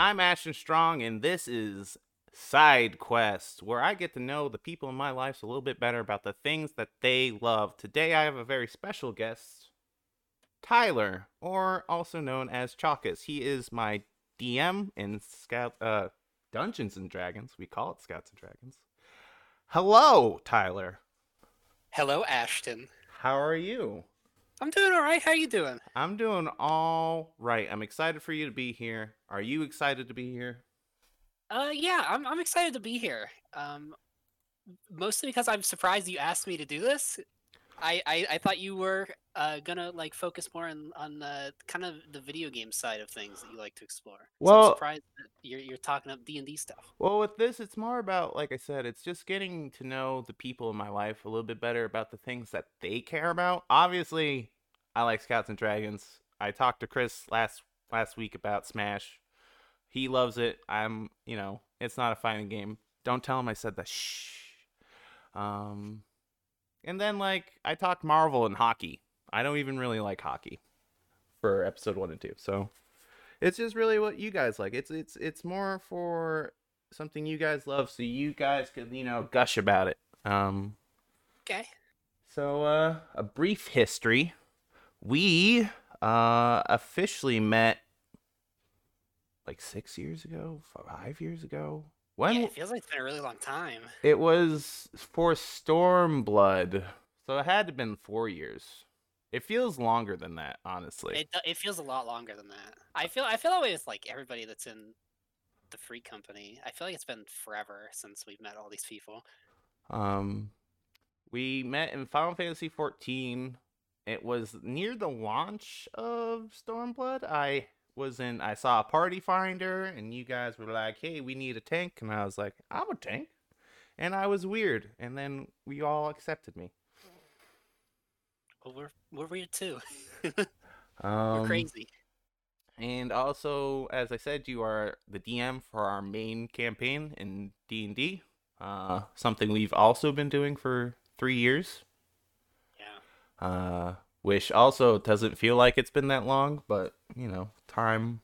I'm Ashton Strong, and this is Side Quest, where I get to know the people in my life a little bit better about the things that they love. Today, I have a very special guest, Tyler, or also known as Chalkus. He is my DM in Scout uh, Dungeons and Dragons. We call it Scouts and Dragons. Hello, Tyler. Hello, Ashton. How are you? I'm doing all right. How you doing? I'm doing all right. I'm excited for you to be here. Are you excited to be here? Uh, yeah, I'm I'm excited to be here. Um, mostly because I'm surprised you asked me to do this. I I, I thought you were uh gonna like focus more on on uh, kind of the video game side of things that you like to explore. So Well- I'm surprised that you're you're talking up D and D stuff. Well, with this, it's more about, like I said, it's just getting to know the people in my life a little bit better about the things that they care about. Obviously, I like Scouts and Dragons. I talked to Chris last last week about Smash. He loves it. I'm, you know, it's not a fighting game. Don't tell him I said that. Shh. Um, and then like I talked Marvel and hockey. I don't even really like hockey for episode one and two. So it's just really what you guys like. It's it's it's more for something you guys love, so you guys can you know gush about it. Um, Okay. so uh, a brief history. We uh officially met like six years ago, five years ago. When yeah, it feels like it's been a really long time. it was for Stormblood, so it had to have been four years. It feels longer than that, honestly. It it feels a lot longer than that. I feel I feel that way with like everybody that's in the free company. I feel like it's been forever since we've met all these people. Um, we met in Final Fantasy XIV. It was near the launch of Stormblood. I was in. I saw a party finder, and you guys were like, "Hey, we need a tank," and I was like, "I'm a tank," and I was weird, and then we all accepted me. Well, we're we're weird too. Um, we're crazy. And also, as I said, you are the DM for our main campaign in D and D. Uh, something we've also been doing for three years. Yeah. Uh, which also doesn't feel like it's been that long, but you know, time.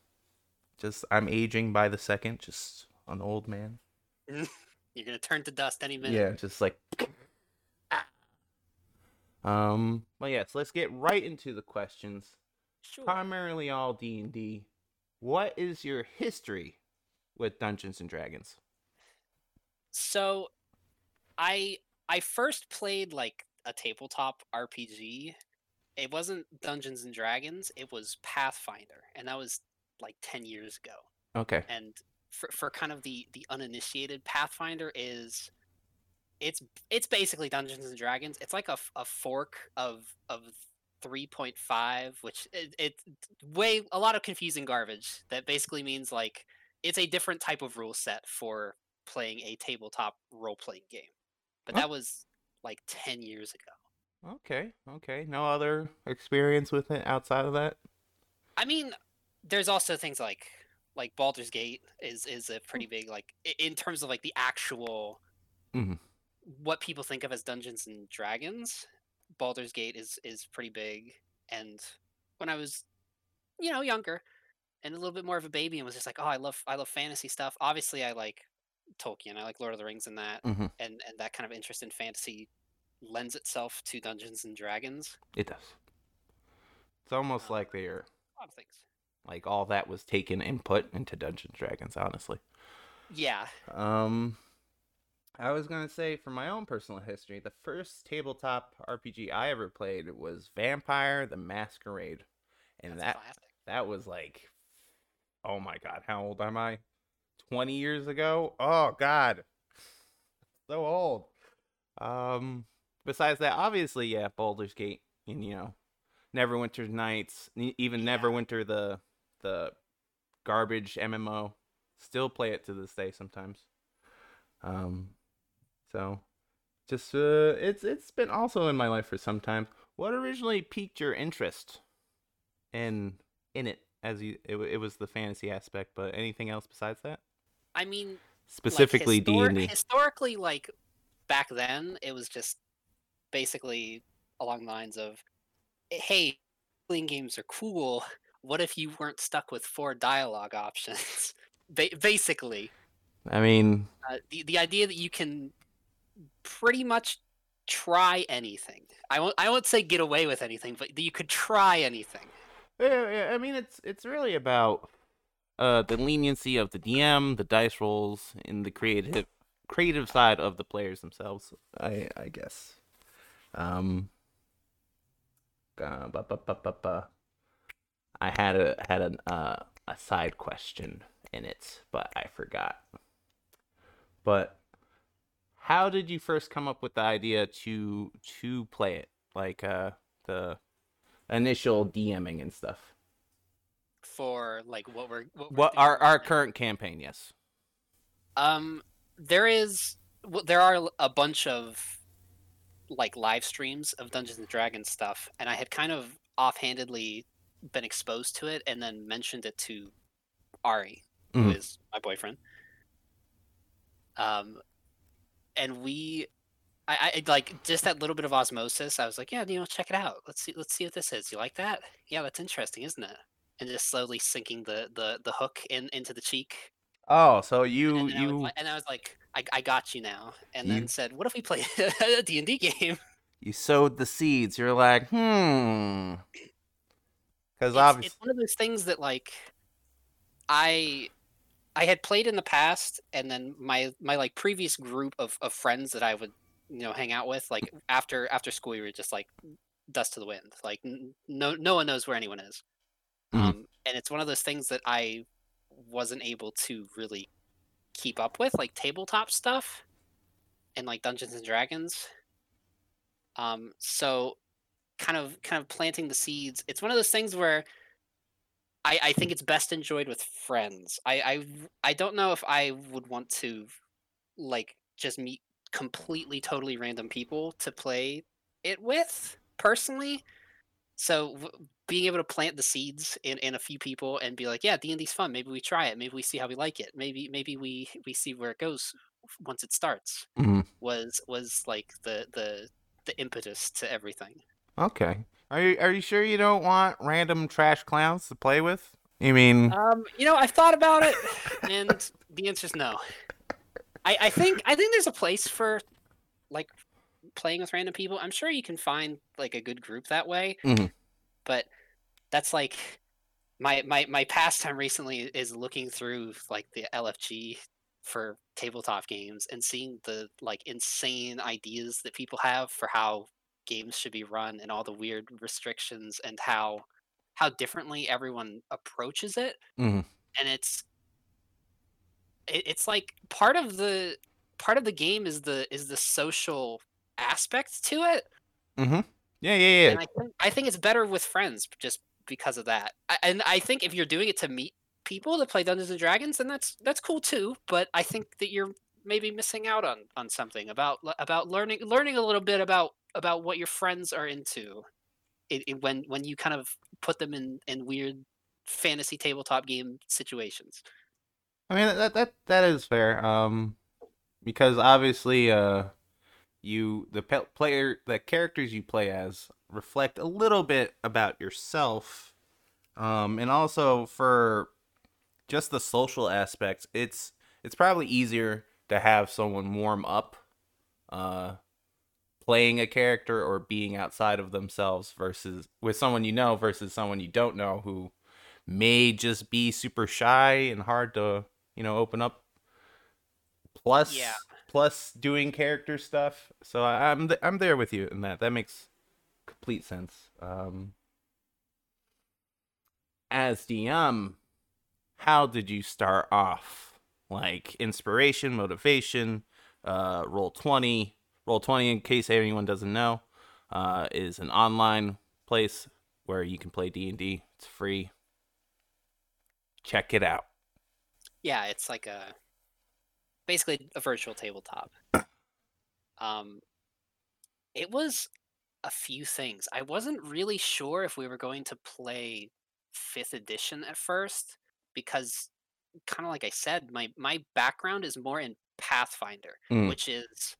Just I'm aging by the second, just an old man. You're gonna turn to dust any minute. Yeah, just like. Um. Well, yes. Let's get right into the questions. Sure. Primarily all D and D. What is your history with Dungeons and Dragons? So, I I first played like a tabletop RPG. It wasn't Dungeons and Dragons. It was Pathfinder, and that was like ten years ago. Okay. And for for kind of the the uninitiated, Pathfinder is it's it's basically Dungeons and Dragons. It's like a, a fork of of 3.5, which it, it's way a lot of confusing garbage. That basically means like it's a different type of rule set for playing a tabletop role playing game. But Oh. that was like 10 years ago. Okay. Okay. No other experience with it outside of that. I mean, there's also things like like Baldur's Gate is is a pretty big like in terms of like the actual Mhm. what people think of as Dungeons and Dragons. Baldur's Gate is is pretty big, and when I was, you know, younger and a little bit more of a baby, and was just like, oh, I love I love fantasy stuff. Obviously, I like Tolkien. I like Lord of the Rings and that, Mhm. and and that kind of interest in fantasy lends itself to Dungeons and Dragons. It does. It's almost like they're A lot of things. like all that was taken and put into Dungeons and Dragons. Honestly. Yeah, Um, I was gonna say for my own personal history, the first tabletop RPG I ever played was Vampire: The Masquerade, and that's that classic. that was like, oh my god, how old am I? Twenty years ago? Oh god, so old. Um, besides that, obviously, yeah, Baldur's Gate, and you know, Neverwinter Nights, even Yeah. Neverwinter the the garbage MMO. Still play it to this day sometimes. Um, so just uh, it's it's been also in my life for some time. What originally piqued your interest in in it? As you, it, it was the fantasy aspect, but anything else besides that? I mean, like, Specifically D&D. Historically, like back then, it was just basically along the lines of, "Hey, playing games are cool. what if you weren't stuck with four dialogue options? ba- basically, I mean, uh, the the idea that you can pretty much try anything. I won't I won't say get away with anything, but that you could try anything. yeah, yeah, I mean, it's it's really about uh the leniency of the DM, the dice rolls, and the creative creative side of the players themselves. I I guess. Um. Uh, bu- bu- bu-. I had a had an uh a side question in it, but I forgot. But how did you first come up with the idea to to play it? Like uh the initial DMing and stuff. For like what we're what, we're What our our now. current campaign? Yes. Um, there is well, there are a bunch of like live streams of Dungeons and Dragons stuff, and I had kind of offhandedly been exposed to it, and then mentioned it to Ari, who is Mhm. my boyfriend. Um, and we, I, I like just that little bit of osmosis. I was like, yeah, you know, check it out. Let's see, let's see what this is. You like that? Yeah, that's interesting, isn't it? And just slowly sinking the the the hook in into the cheek Oh, so you and, I was you like, and I was like, I, I got you now. And You- then said, what if we play a D and D game? you sowed the seeds. You're like, hmm. Because obviously, it's one of those things that like, I, I had played in the past, and then my my like previous group of, of friends that I would you know hang out with, like after after school, we were just like dust to the wind. Like n- no no one knows where anyone is. Mhm. Um, and it's one of those things that I wasn't able to really keep up with, like tabletop stuff and like Dungeons and Dragons. Um, so kind of kind of planting the seeds. It's one of those things where I, I think it's best enjoyed with friends. I, I I don't know if I would want to like just meet completely totally random people to play it with personally. So w- being able to plant the seeds in, in a few people and be like, yeah, D and D's fun. Maybe we try it. Maybe we see how we like it. Maybe maybe we we see where it goes once it starts. Mhm. Was was like the the the impetus to everything. okay. Are you are you sure you don't want random trash clowns to play with? You mean, Um, you know, I've thought about it, and the answer is no. I, I think I think there's a place for like playing with random people. I'm sure you can find like a good group that way, Mhm. but that's like my my my pastime recently is looking through like the LFG for tabletop games and seeing the like insane ideas that people have for how games should be run and all the weird restrictions and how how differently everyone approaches it Mhm. and it's it, it's like part of the part of the game is the is the social aspect to it yeah, yeah, yeah. and I think, I think it's better with friends just because of that I, and i think if you're doing it to meet people that play dungeons and dragons then that's that's cool too but i think that you're maybe missing out on on something about about learning learning a little bit about about what your friends are into it, it, when when you kind of put them in in weird fantasy tabletop game situations I mean that that that is fair. Um, because obviously, uh, you the pe- player the characters you play as reflect a little bit about yourself. Um, and also for just the social aspects, it's it's probably easier to have someone warm up, uh, playing a character or being outside of themselves versus with someone you know versus someone you don't know who may just be super shy and hard to you know open up plus Yeah. Plus doing character stuff. So I, i'm th- i'm there with you in that. That makes complete sense. Um as dm how did you start off? Like inspiration motivation uh Roll20 roll 20 in case anyone doesn't know uh is an online place where you can play d&d it's free. Check it out. Yeah it's like a basically a virtual tabletop um it was a few things i wasn't really sure if we were going to play fifth edition at first because kind of like i said my my background is more in pathfinder Mm. which is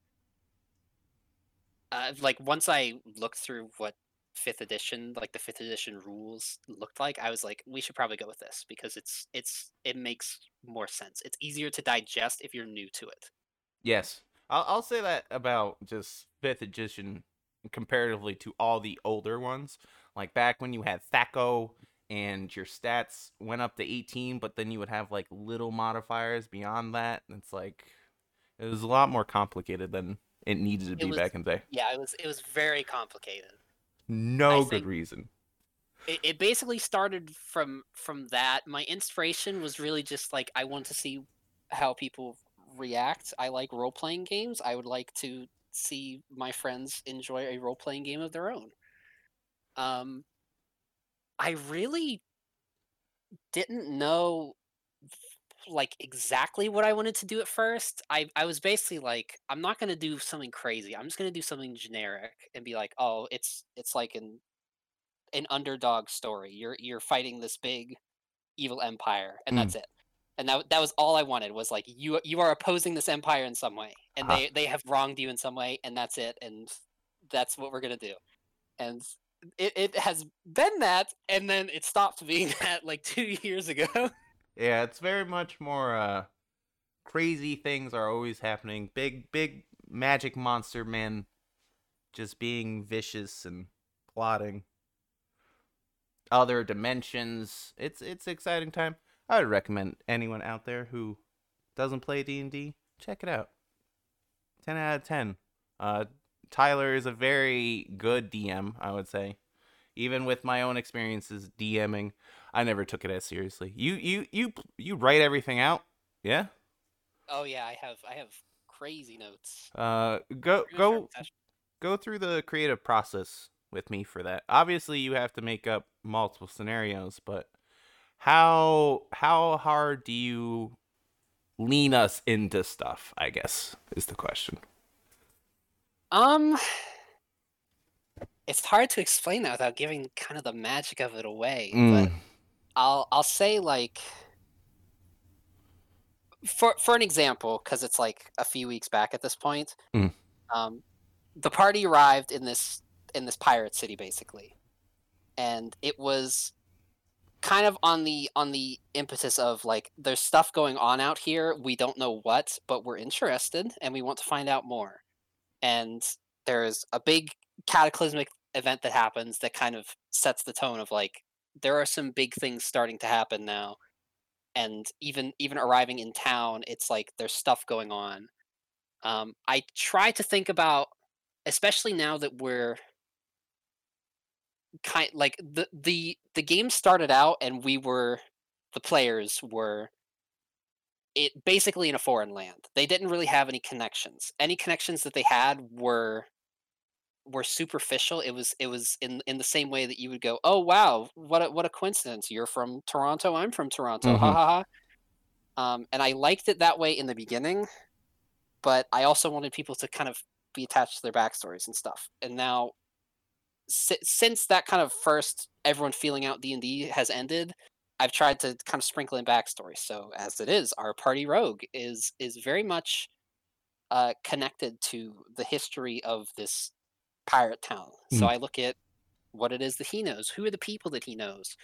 uh, like once i looked through what fifth edition, like the fifth edition rules looked like, I was like, we should probably go with this because it's it's it makes more sense. It's easier to digest if you're new to it. Yes, I'll, I'll say that about just fifth edition comparatively to all the older ones. Like back when you had THAC0 and your stats went up to 18, but then you would have like little modifiers beyond that. It's like it was a lot more complicated than it needed to be was- back in the day. Yeah, it was it was very complicated. No I good reason. it, it basically started from from that. My inspiration was really just like i want to see how people react. I like role-playing games. I would like to see my friends enjoy a role-playing game of their own. Um i really didn't know like exactly what i wanted to do at first i i was basically like i'm not going to do something crazy i'm just going to do something generic and be like oh it's it's like an an underdog story. You're you're fighting this big evil empire, and Mm. that's it. And that that was all I wanted was like you you are opposing this empire in some way, and Ah. they they have wronged you in some way, and that's it, and that's what we're gonna do. And it, it has been that, and then it stopped being that like two years ago. Yeah, it's very much more uh crazy things are always happening. Big big magic monster men just being vicious and plotting. Other dimensions. It's it's exciting time. I would recommend anyone out there who doesn't play D&D, check it out. 10 out of 10. Uh Tyler is a very good DM, I would say. Even with my own experiences DMing, I never took it as seriously. You you you you write everything out? Yeah? oh yeah, I have I have crazy notes. Uh go Pretty much every go go through the creative process with me for that. Obviously, you have to make up multiple scenarios, but how how hard do you lean us into stuff? I guess is the question. Um, it's hard to explain that without giving kind of the magic of it away. But Mm, I'll I'll say like for for an example, because it's like a few weeks back at this point. Mm. Um, the party arrived in this in this pirate city basically, and it was kind of on the on the impetus of like there's stuff going on out here we don't know what but we're interested and we want to find out more and there's a big cataclysmic event that happens that kind of sets the tone of like there are some big things starting to happen now and even even arriving in town it's like there's stuff going on. Um, i try to think about especially now that we're kind like the the the game started out and we were the players were it basically in a foreign land. They didn't really have any connections. Any connections that they had were were superficial it was it was in in the same way that you would go oh wow what a, what a coincidence you're from toronto i'm from toronto ha Mhm. ha ha um, and i liked it that way in the beginning but i also wanted people to kind of be attached to their backstories and stuff and now si- since that kind of first everyone feeling out d&d has ended i've tried to kind of sprinkle in backstory so as it is our party rogue is is very much uh, connected to the history of this pirate town. So Mhm. i look at what it is that he knows. Who are the people that he knows?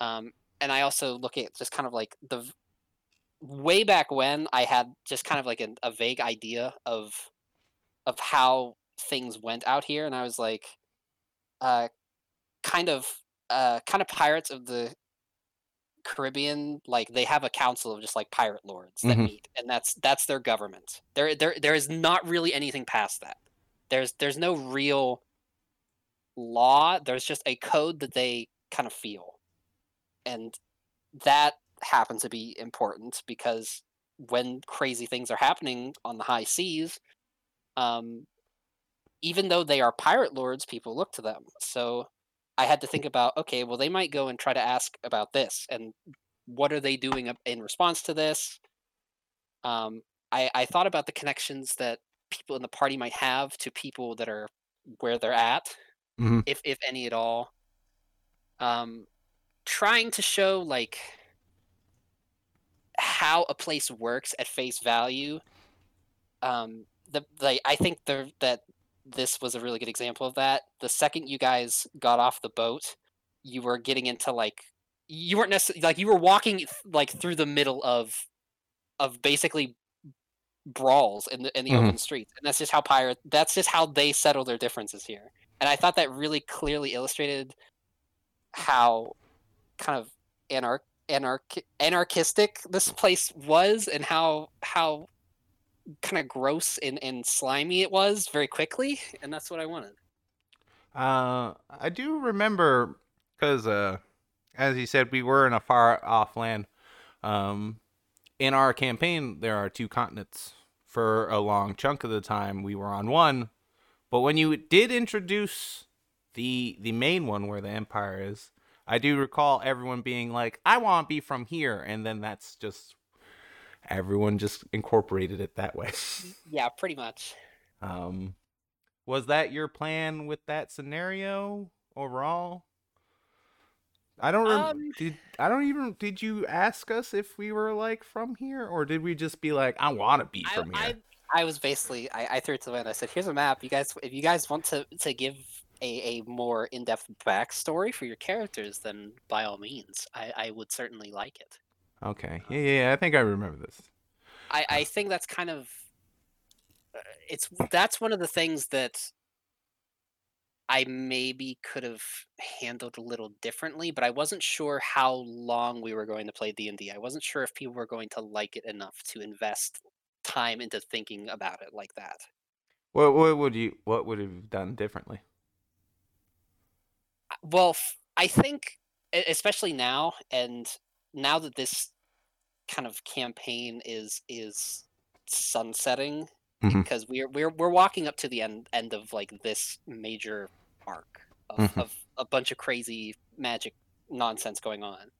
Um, and i also look at just kind of like the way back when i had just kind of like a, a vague idea of of how things went out here. And i was like uh kind of uh kind of pirates of the caribbean like they have a council of just like pirate lords that Mhm. meet and that's that's their government. There there there is not really anything past that there's there's no real law there's just a code that they kind of feel. And that happens to be important because when crazy things are happening on the high seas um even though they are pirate lords people look to them. So i had to think about okay well they might go and try to ask about this and what are they doing in response to this? Um i i thought about the connections that people in the party might have to people that are where they're at Mhm. if if any at all um trying to show like how a place works at face value um the like i think the that this was a really good example of that. The second you guys got off the boat, you were getting into like you weren't necessarily like you were walking like through the middle of of basically brawls in the in the Mhm. open streets, and that's just how pirate. That's just how they settle their differences here. And I thought that really clearly illustrated how kind of anarch anarch anarchistic this place was, and how how kind of gross and, and slimy it was very quickly, and that's what I wanted. Uh, I do remember because, uh, as you said, we were in a far off land. Um, in our campaign, there are two continents. For a long chunk of the time, we were on one, but when you did introduce the the main one where the empire is, I do recall everyone being like, "I want to be from here," and then that's just everyone just incorporated it that way. Yeah, pretty much. Um, was that your plan with that scenario overall? I don't. Rem- Um, did I don't even. Did you ask us if we were like from here, or did we just be like, I want to be from I, here? I was basically I, I threw it to the wind. I said, "Here's a map. You guys, if you guys want to to give a, a more in depth backstory for your characters, then by all means, I, I would certainly like it. Okay. Yeah, yeah, yeah. I think I remember this. I, I think that's kind of uh, it's that's one of the things that I maybe could have handled a little differently, but I wasn't sure how long we were going to play D and I wasn't sure if people were going to like it enough to invest time into thinking about it like that. What what would you what would have done differently? Well, I think, especially now, and now that this kind of campaign is is sunsetting, Mhm. because we're we're we're walking up to the end end of like this major arc of, Mhm. of a bunch of crazy magic nonsense going on.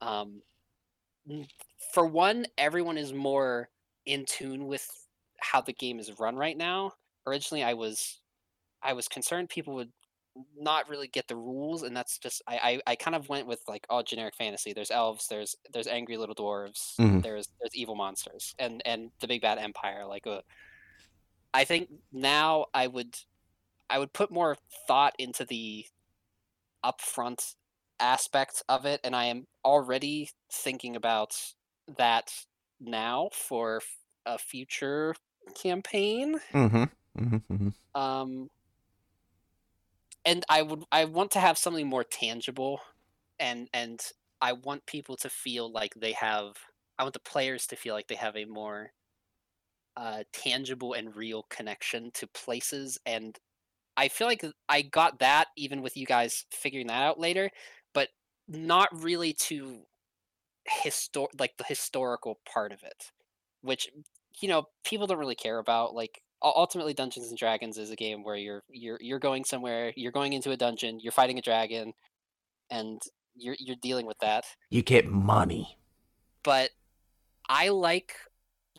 Um, for one, everyone is more in tune with how the game is run right now. Originally, I was I was concerned people would not really get the rules, and that's just I I, I kind of went with like all generic fantasy. There's elves, there's there's angry little dwarves, Mhm. there's there's evil monsters, and and the big bad empire. Like, uh, I think now I would I would put more thought into the upfront aspect of it, and I am already thinking about that now for a future campaign. Mm-hmm. Mm-hmm. mm-hmm. Um, and I would I want to have something more tangible, and and I want people to feel like they have. I want the players to feel like they have a more uh, tangible and real connection to places, and I feel like I got that even with you guys figuring that out later, but not really to histor like the historical part of it, which you know people don't really care about. Like ultimately, Dungeons and Dragons is a game where you're you're you're going somewhere, you're going into a dungeon, you're fighting a dragon, and you're you're dealing with that. You get money. But I like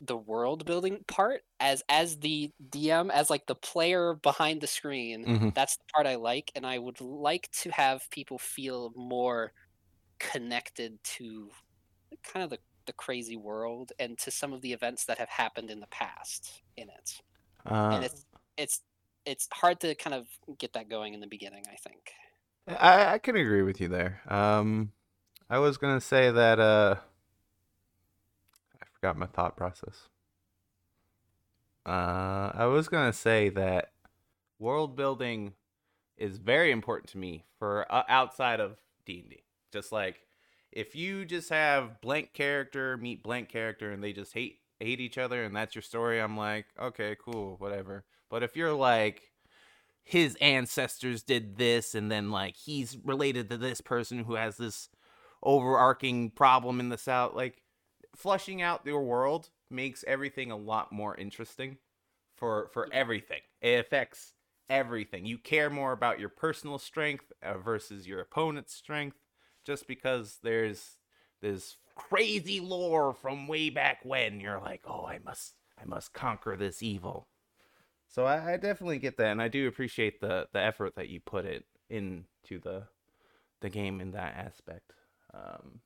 the world building part as as the DM as like the player behind the screen Mhm. that's the part I like, and I would like to have people feel more connected to kind of the, the crazy world and to some of the events that have happened in the past in it. Uh, and it's it's it's hard to kind of get that going in the beginning, I think. I, I can agree with you there. Um, I was gonna say that uh, I forgot my thought process. Uh, I was gonna say that world building is very important to me for uh, outside of D and D. Just like if you just have blank character meet blank character and they just hate hate each other and that's your story, I'm like, okay, cool, whatever. But if you're like his ancestors did this and then like he's related to this person who has this overarching problem in the south like flushing out your world makes everything a lot more interesting for for everything. It affects everything. You care more about your personal strength uh, versus your opponent's strength just because there's this crazy lore from way back when you're like oh i must i must conquer this evil so I, I definitely get that, and I do appreciate the the effort that you put it into the the game in that aspect. Um,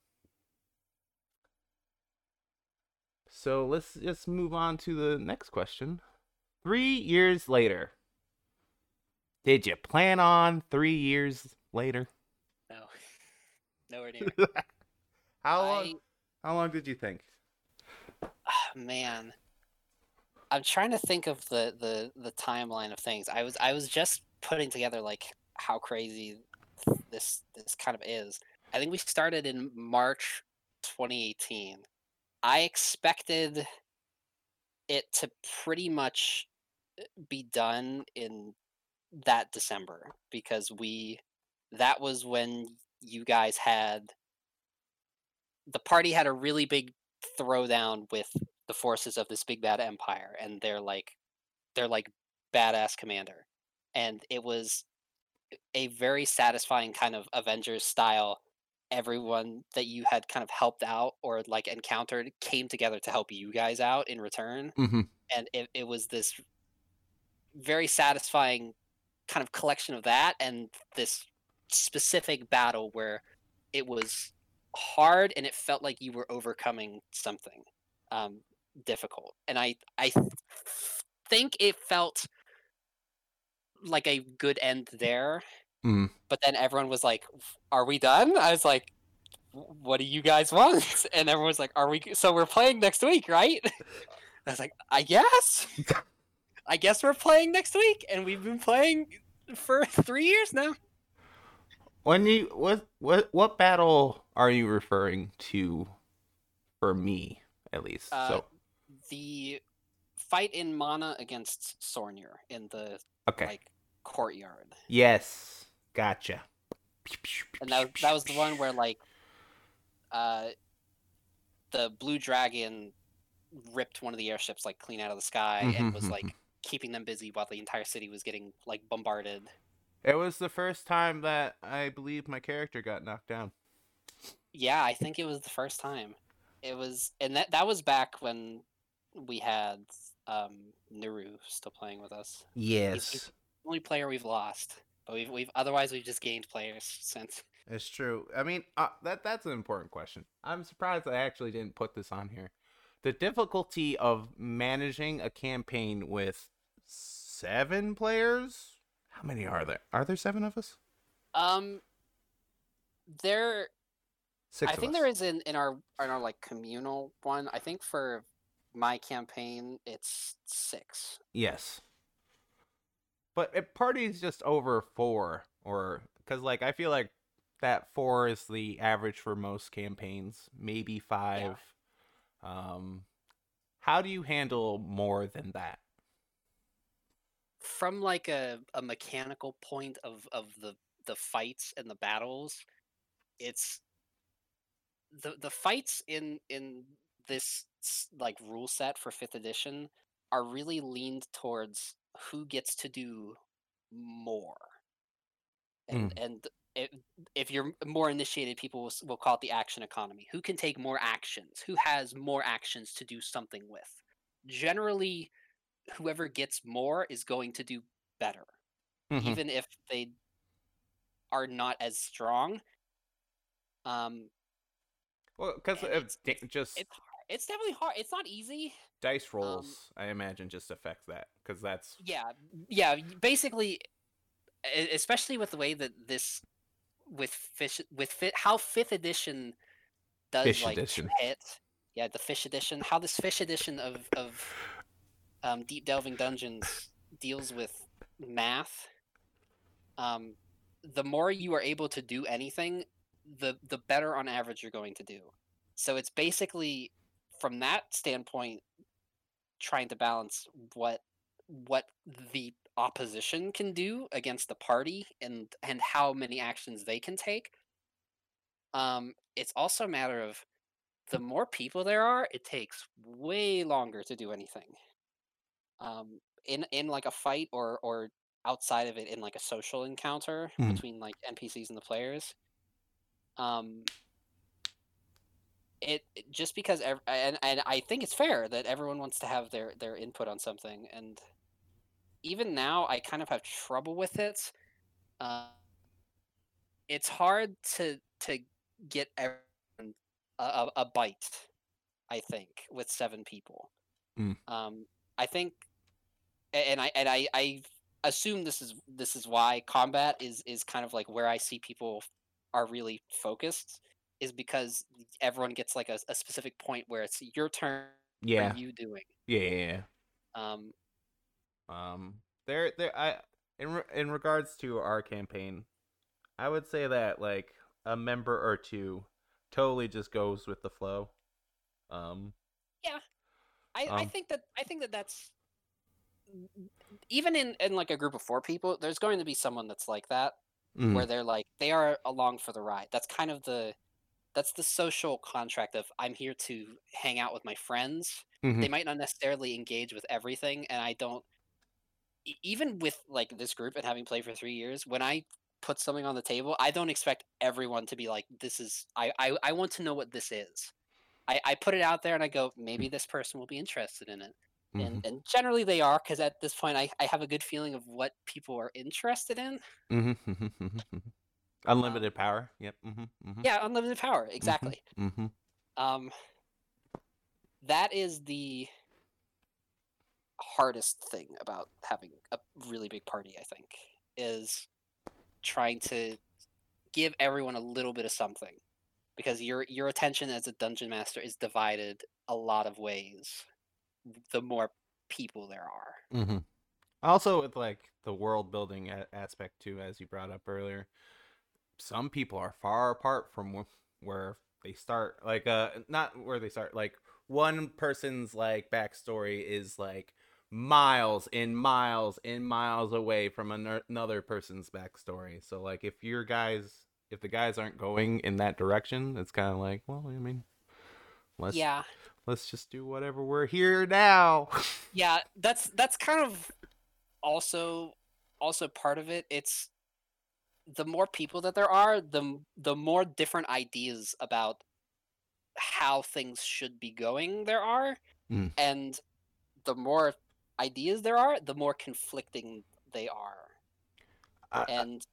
so let's just move on to the next question. Three years later. Did you plan on three years later? No, nowhere near. how long? I, How long did you think? man, I'm trying to think of the the the timeline of things. I was I was just putting together like how crazy this this kind of is. I think we started in March 2018. I expected it to pretty much uh, be done in that December because we that was when you guys had the party had a really big throwdown with the forces of this big bad empire and they're like they're like badass commander. And it was a very satisfying kind of avengers style. Everyone that you had kind of helped out or like encountered came together to help you guys out in return. Mm-hmm. and it, it was this very satisfying kind of collection of that and this specific battle where it was hard and it felt like you were overcoming something um, difficult. And i i think it felt like a good end there Mm. but then everyone was like are we done? I was like what do you guys want? And everyone was like are we so we're playing next week right? I was like i guess. I guess we're playing next week, and we've been playing for three years now. When you what what what battle are you referring to? For me, at least. Uh, so The fight in Mana against Sornir in the okay. like courtyard, yes. Gotcha. and that that was the one where like, uh, the blue dragon ripped one of the airships like clean out of the sky and was like keeping them busy while the entire city was getting like bombarded. It was the first time that I believe my character got knocked down. Yeah, I think it was the first time. It was, and that that was back when we had um Naru still playing with us. Yes. Only player we've lost, but we've we've otherwise we've just gained players since. It's true. I mean, uh, that that's an important question. I'm surprised I actually didn't put this on here. The difficulty of managing a campaign with seven players. How many are there? Are there seven of us? Um, there, Six. I think us. there is in in our in our like communal one. I think for my campaign it's six. Yes. But if party's just over four, or because like I feel like that four is the average for most campaigns, maybe five. Yeah. Um, how do you handle more than that? From like a, a mechanical point of of the the fights and the battles, it's the the fights in in this like rule set for fifth edition are really leaned towards who gets to do more. And hmm. and if, if you're more initiated people will, will call it the action economy. Who can take more actions? Who has more actions to do something with? Generally whoever gets more is going to do better Mhm. even if they are not as strong um Well, because it's- da- just it's it's definitely hard it's not easy dice um, rolls, I imagine, just affect that because that's yeah yeah basically especially with the way that this with fish with fit how fifth edition does Fish like edition. hit yeah the fish edition how this fish edition of of um, deep delving dungeons deals with math. Um the more you are able to do anything the the better on average you're going to do. So it's basically from that standpoint trying to balance what what the opposition can do against the party and and how many actions they can take. Um it's also a matter of the more people there are it takes way longer to do anything um in in like a fight or or outside of it in like a social encounter Mhm. between like npcs and the players um it just because ev- and and I think it's fair that everyone wants to have their their input on something and even now I kind of have trouble with it. Uh, it's hard to to get everyone a, a, a bite. I think with seven people. Mm. Um, I think and I and I I assume this is this is why combat is is kind of like where I see people are really focused is because everyone gets like a, a specific point where it's your turn. What Yeah, are you doing? yeah, yeah. yeah. Um, Um, there, there. I in re- in regards to our campaign, I would say that like a member or two totally just goes with the flow. Um, Yeah. I, I Um, think that I think that that's even in in like a group of four people, there's going to be someone that's like that mm, where they're like they are along for the ride. That's kind of the that's the social contract of I'm here to hang out with my friends. mhm, They might not necessarily engage with everything, and I don't. Even with like this group and having played for three years, when I put something on the table, I don't expect everyone to be like, "This is." I I, I want to know what this is. I, I put it out there and I go, maybe this person will be interested in it. Mhm, And and generally they are, because at this point I, I have a good feeling of what people are interested in. mhm, mhm, mhm, mhm. Unlimited power. Yep. hmm hmm Yeah, unlimited power, exactly. Um, that is the hardest thing about having a really big party. I think is trying to give everyone a little bit of something, because your your attention as a dungeon master is divided a lot of ways. The more people there are. hmm Also, with like the world building a- aspect too, as you brought up earlier, some people are far apart from wh- where they start. Like, uh, not where they start. Like, one person's like backstory is like miles and miles and miles away from ano- another person's backstory. So, like, if your guys, if the guys aren't going in that direction, it's kind of like, well, I mean, let's yeah. Let's just do whatever we're here now. yeah that's that's kind of also also part of it it's the more people that there are the the more different ideas about how things should be going there are Mm. and the more ideas there are the more conflicting they are and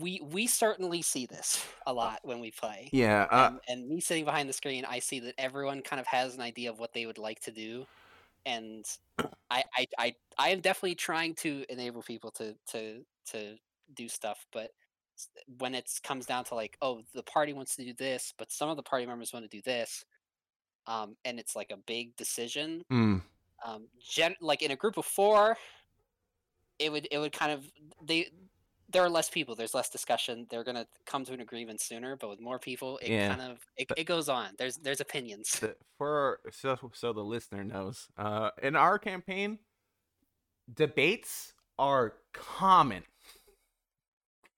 we we certainly see this a lot when we play yeah. Uh, and, and me sitting behind the screen, I see that everyone kind of has an idea of what they would like to do, and I I I, I am definitely trying to enable people to to to do stuff, but when it comes down to like, oh, the party wants to do this, but some of the party members want to do this, um, and it's like a big decision. mm. Um, gen like in a group of four, it would it would kind of they there are less people there's less discussion they're gonna come to an agreement sooner but with more people it Yeah. kind of it, it goes on there's there's opinions. The, for so so the listener knows uh in our campaign debates are common.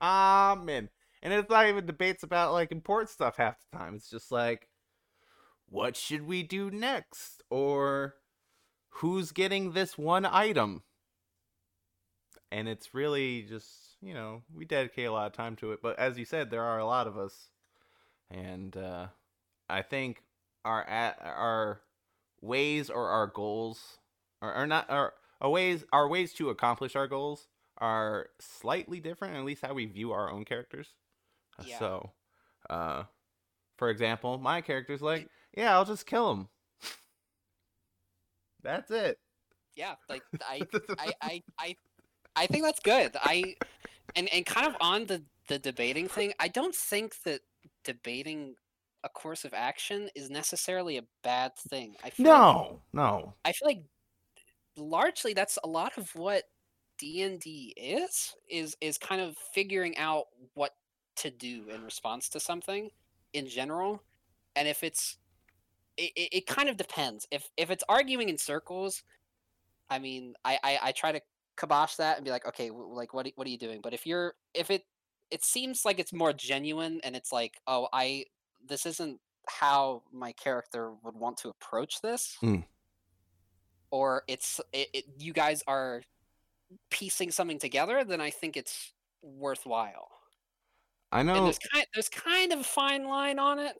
Common. And it's not even debates about like important stuff half the time it's just like what should we do next? Or who's getting this one item? And it's really just you know we dedicate a lot of time to it but as you said there are a lot of us. And uh i think our at our ways or our goals are, or not our, our ways our ways to accomplish our goals are slightly different at least how we view our own characters. Uh, Yeah. so uh for example my character's like yeah i'll just kill him. That's it. Yeah like I, I i i i think that's good. I and and kind of on the the debating thing i don't think that debating a course of action is necessarily a bad thing. I feel like, no no. I feel like largely that's a lot of what d&d is is is kind of figuring out what to do in response to something in general. And if it's it, it, it kind of depends. If if it's arguing in circles i mean i i, I try to kibosh that and be like okay like what, are- what are you doing but if you're if it it seems like it's more genuine and it's like oh i this isn't how my character would want to approach this Mm. or it's it, it, you guys are piecing something together then i think it's worthwhile i and know there's kind there's kind of a fine line on it.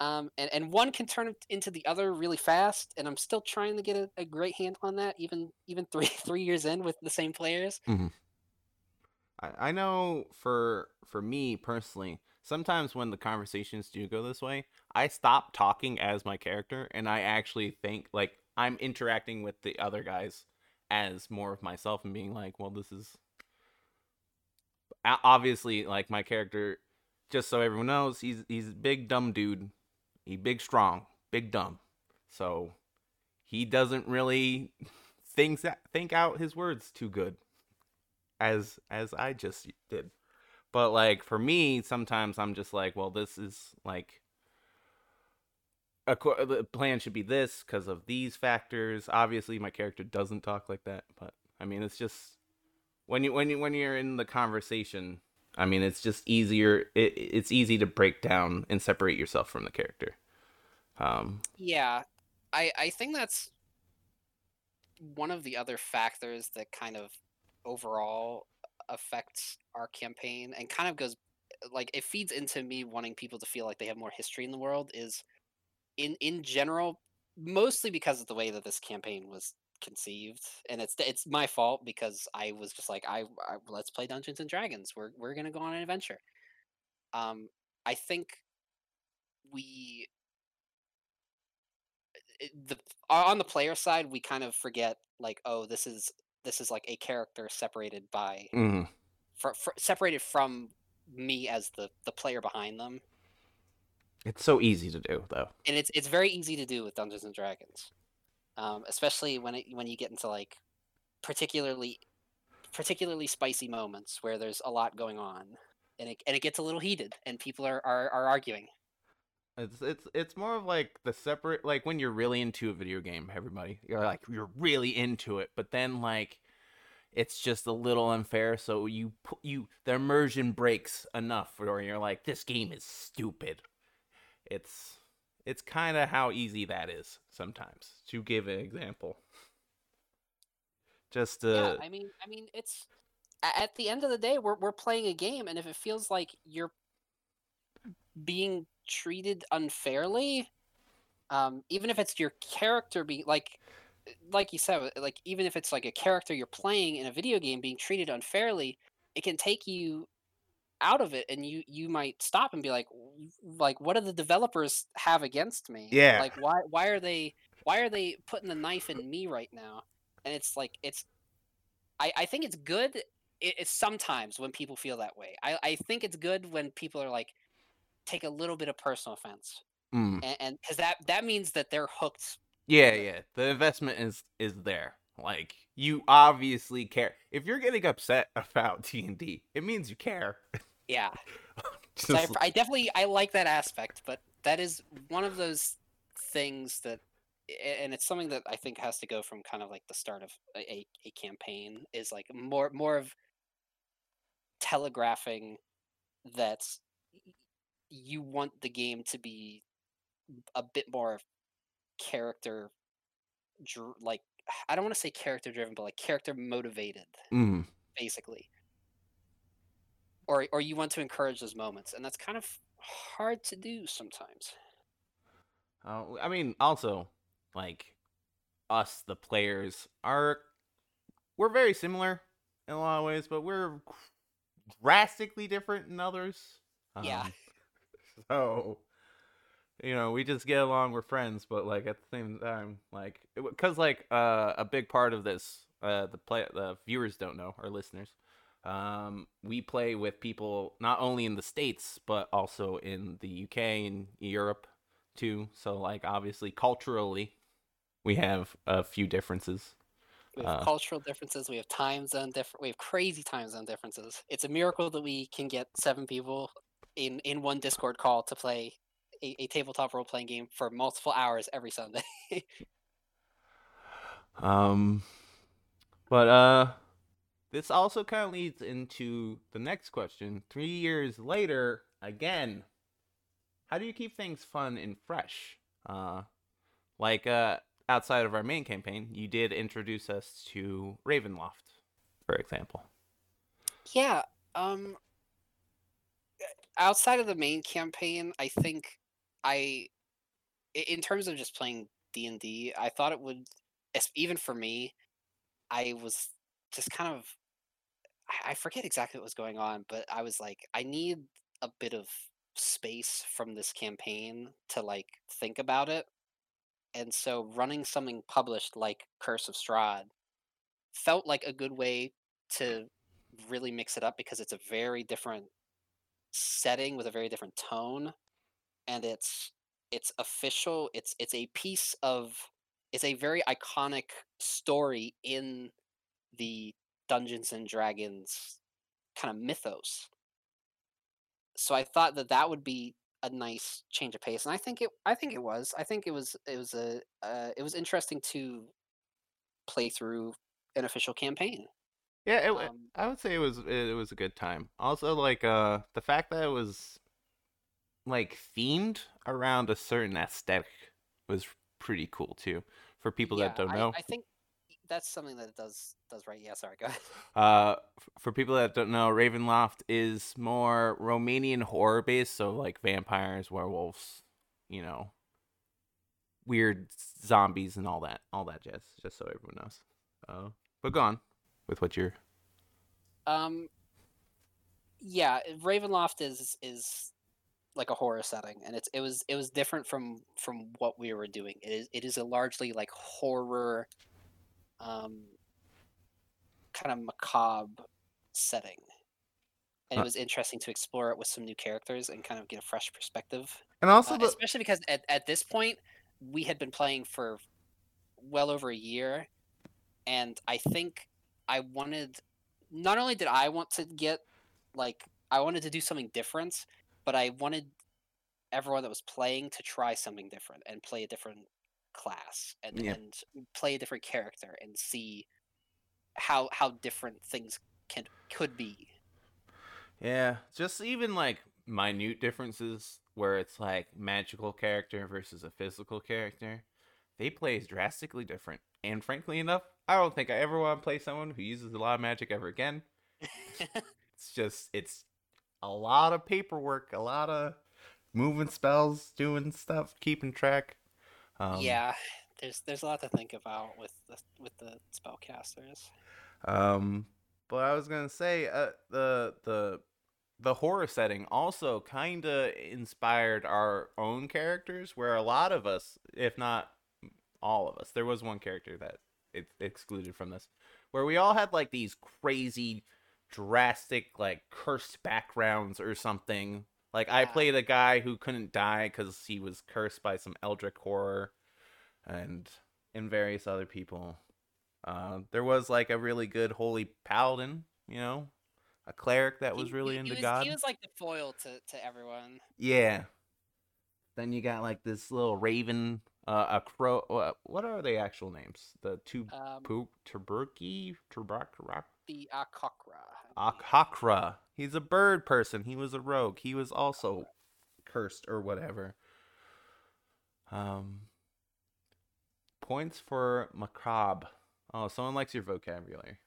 Um, and, and one can turn into the other really fast, and I'm still trying to get a, a great handle on that, even even three three years in with the same players. I, I know for for me personally, sometimes when the conversations do go this way, I stop talking as my character and I actually think like I'm interacting with the other guys as more of myself and being like, well, this is obviously like my character. Just so everyone knows, he's he's a big dumb dude. He big strong, big dumb. So he doesn't really think that think out his words too good, as as I just did. But like for me, sometimes I'm just like, well, this is like a the plan should be this because of these factors. Obviously, my character doesn't talk like that, but I mean, it's just when you when you when you're in the conversation. I mean, it's just easier. It, it's easy to break down and separate yourself from the character. Um, yeah, I I think that's one of the other factors that kind of overall affects our campaign and kind of goes like it feeds into me wanting people to feel like they have more history in the world is in in general mostly because of the way that this campaign was conceived and it's it's my fault because I was just like I, I let's play Dungeons and Dragons we're we're to go on an adventure um I think we the on the player side we kind of forget like oh this is this is like a character separated by mm-hmm. for, for, separated from me as the the player behind them. It's so easy to do though, and it's it's very easy to do with Dungeons and Dragons, um, especially when it when you get into like particularly particularly spicy moments where there's a lot going on, and it and it gets a little heated, and people are are, are arguing. It's it's it's more of like the separate like when you're really into a video game, everybody. You're like you're really into it, but then like it's just a little unfair, so you put you the immersion breaks enough where you're like this game is stupid. It's it's kind of how easy that is sometimes. To give an example. Just uh Yeah, I mean I mean it's at the end of the day we're we're playing a game and if it feels like you're being treated unfairly, um, even if it's your character being like, like you said, like even if it's like a character you're playing in a video game being treated unfairly, it can take you out of it, and you you might stop and be like, like what do the developers have against me? Yeah, like why why are they why are they putting the knife in me right now? And it's like it's, I I think it's good. it's sometimes when people feel that way. I I think it's good when people are like take a little bit of personal offense, mm. and because that that means that they're hooked. Yeah, yeah. The investment is is there. Like you obviously care. If you're getting upset about D and D, it means you care. Yeah. I, I definitely I like that aspect, but that is one of those things that and it's something that I think has to go from kind of like the start of a, a campaign is like more more of telegraphing that you want the game to be a bit more character like I don't want to say character driven, but like character motivated, mm. basically. Or or you want to encourage those moments, and that's kind of hard to do sometimes. Uh, I mean, also like us, the players are we're very similar in a lot of ways, but we're drastically different in others. Um, yeah. so you know we just get along we're friends but like at the same time like because like uh, a big part of this uh, the play the viewers don't know our listeners um, we play with people not only in the states but also in the uk and europe too. So like obviously culturally we have a few differences. We have uh, cultural differences we have time zone different we have crazy time zone differences. It's a miracle that we can get seven people in in one Discord call to play a, a tabletop role playing game for multiple hours every Sunday. um, but uh, this also kind of leads into the next question. Three years later, again, how do you keep things fun and fresh? Uh, like uh, outside of our main campaign, you did introduce us to Ravenloft, for example. Yeah. Um, outside of the main campaign, I think I, in terms of just playing D and I thought it would, even for me, I was just kind of, I forget exactly what was going on, but I was like, I need a bit of space from this campaign to like think about it, and so running something published like Curse of Strahd felt like a good way to really mix it up because it's a very different setting with a very different tone and it's it's official it's it's a piece of it's a very iconic story in the Dungeons and Dragons kind of mythos. So I thought that that would be a nice change of pace, and I think it. I think it was. I think it was. It was a. Uh, it was interesting to play through an official campaign. Yeah, it, um, I would say it was. It was a good time. Also, like uh, the fact that it was like themed around a certain aesthetic was pretty cool too. For people yeah, that don't know, I, I think that's something that it does does right. Yeah, sorry, go ahead. Uh, for people that don't know, Ravenloft is more Romanian horror based, so like vampires, werewolves, you know, weird zombies and all that, all that jazz. Just so everyone knows. Uh, but go on with what you're. Um. Yeah, Ravenloft is is like a horror setting, and it's it was it was different from from what we were doing. It is it is a largely like horror um, kind of macabre setting. And it was interesting to explore it with some new characters and kind of get a fresh perspective. And also, uh, the... especially because at, at this point, we had been playing for well over a year. And I think I wanted, not only did I want to get, like, I wanted to do something different, but I wanted everyone that was playing to try something different and play a different class and, yeah. and play a different character and see how how different things can could be. Yeah, just even like minute differences where it's like magical character versus a physical character. They play drastically different. And frankly enough, I don't think I ever want to play someone who uses a lot of magic ever again. it's just it's a lot of paperwork, a lot of moving spells, doing stuff, keeping track. Um, yeah, there's there's a lot to think about with the with the spellcasters. Um, but I was gonna say uh, the the the horror setting also kind of inspired our own characters, where a lot of us, if not all of us, there was one character that it excluded from this, where we all had like these crazy, drastic, like cursed backgrounds or something like yeah. I played a guy who couldn't die because he was cursed by some eldritch horror, and and various other people. Uh, there was like a really good holy paladin, you know, a cleric that was really he, into he was, God. He was like the foil to to everyone. Yeah. Then you got like this little raven, uh, a crow. Uh, what are the actual names? The two um, poop tuberky tuberk The akokra. Akhakra. He's a bird person. He was a rogue. He was also cursed or whatever. Um, points for macabre. Oh, someone likes your vocabulary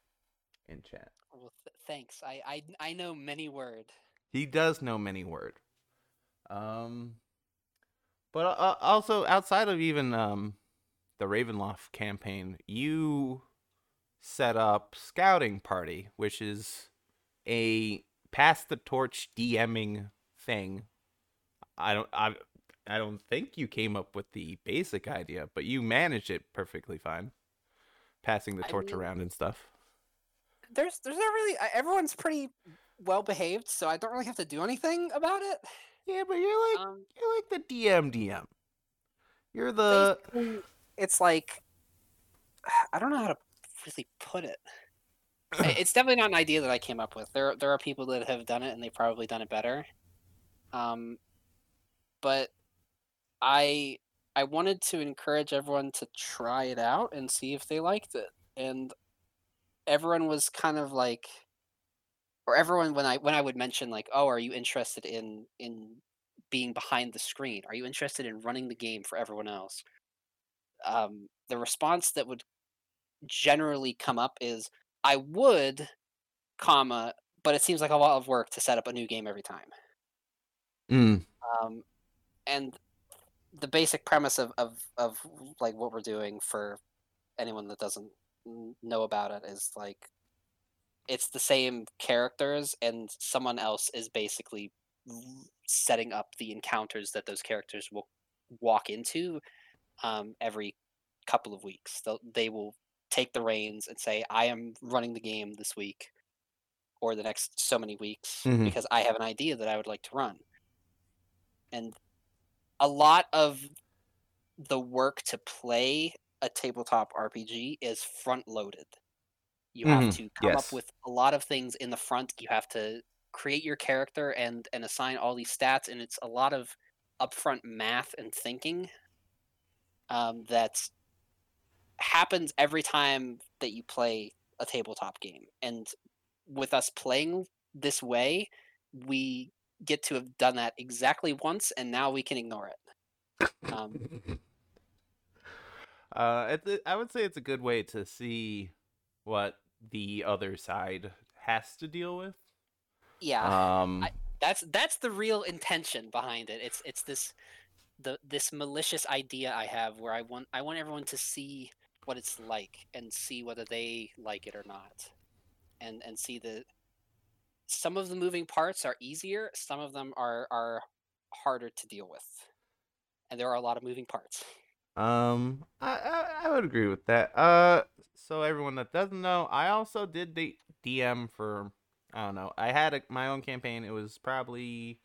in chat. Well, th- thanks. I, I I know many word. He does know many word. Um, but uh, also outside of even um, the Ravenloft campaign, you set up Scouting Party, which is a pass the torch DMing thing. I don't I I don't think you came up with the basic idea, but you managed it perfectly fine. Passing the torch I mean, around and stuff. There's there's not really everyone's pretty well behaved, so I don't really have to do anything about it. Yeah, but you're like um, you're like the DM DM. You're the it's like I don't know how to really put it it's definitely not an idea that I came up with. There there are people that have done it and they've probably done it better. Um, but I I wanted to encourage everyone to try it out and see if they liked it. And everyone was kind of like or everyone when I when I would mention like, "Oh, are you interested in in being behind the screen? Are you interested in running the game for everyone else?" Um, the response that would generally come up is, I would, comma, but it seems like a lot of work to set up a new game every time. Mm. Um, and the basic premise of, of, of like what we're doing for anyone that doesn't know about it is like it's the same characters and someone else is basically setting up the encounters that those characters will walk into um, every couple of weeks. They'll, they will take the reins and say, I am running the game this week or the next so many weeks Mhm. because I have an idea that I would like to run. And a lot of the work to play a tabletop RPG is front loaded. You have Mhm, to come yes. up with a lot of things in the front. You have to create your character and and assign all these stats and it's a lot of upfront math and thinking um, that happens every time that you play a tabletop game. And with us playing this way, we get to have done that exactly once, and now we can ignore it. Um, uh, it's a, I would say it's a good way to see what the other side has to deal with. yeah, Um, I- that's that's the real intention behind it. It's it's this the this malicious idea I have where I want I want everyone to see what it's like and see whether they like it or not, and and see that some of the moving parts are easier, some of them are are harder to deal with, and there are a lot of moving parts. Um, I, I I would agree with that. Uh, so everyone that doesn't know, I also did the DM for I don't know. I had a, my own campaign. It was probably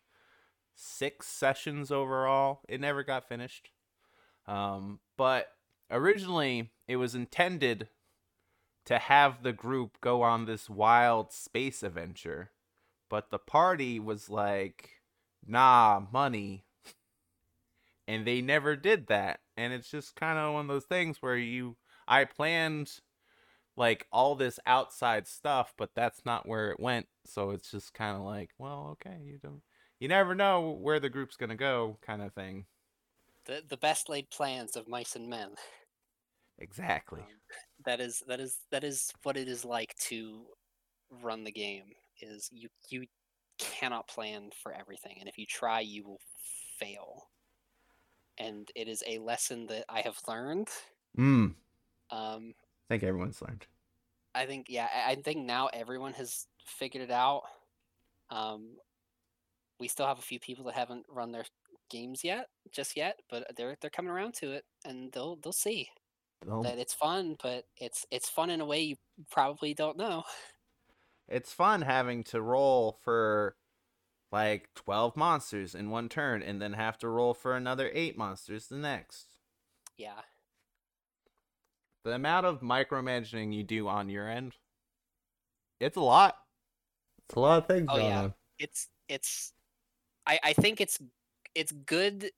six sessions overall. It never got finished. Um, but originally it was intended to have the group go on this wild space adventure, but the party was like, "Nah, money." and they never did that and it's just kind of one of those things where you i planned like all this outside stuff but that's not where it went so it's just kind of like well okay you don't you never know where the group's gonna go kind of thing The the best laid plans of mice and men. exactly. Um, that is that is that is what it is like to run the game is you you cannot plan for everything and if you try you will fail. And it is a lesson that i have learned. Mm um i think everyone's learned. I think yeah i I think now everyone has figured it out. Um we still have a few people that haven't run their games yet just yet but they're they're coming around to it and they'll they'll see Well, that it's fun but it's it's fun in a way you probably don't know. It's fun having to roll for like 12 monsters in one turn and then have to roll for another 8 monsters the next. Yeah. The amount of micromanaging you do on your end it's a lot. It's a lot of things Oh, going yeah. on. It's it's I I think it's it's good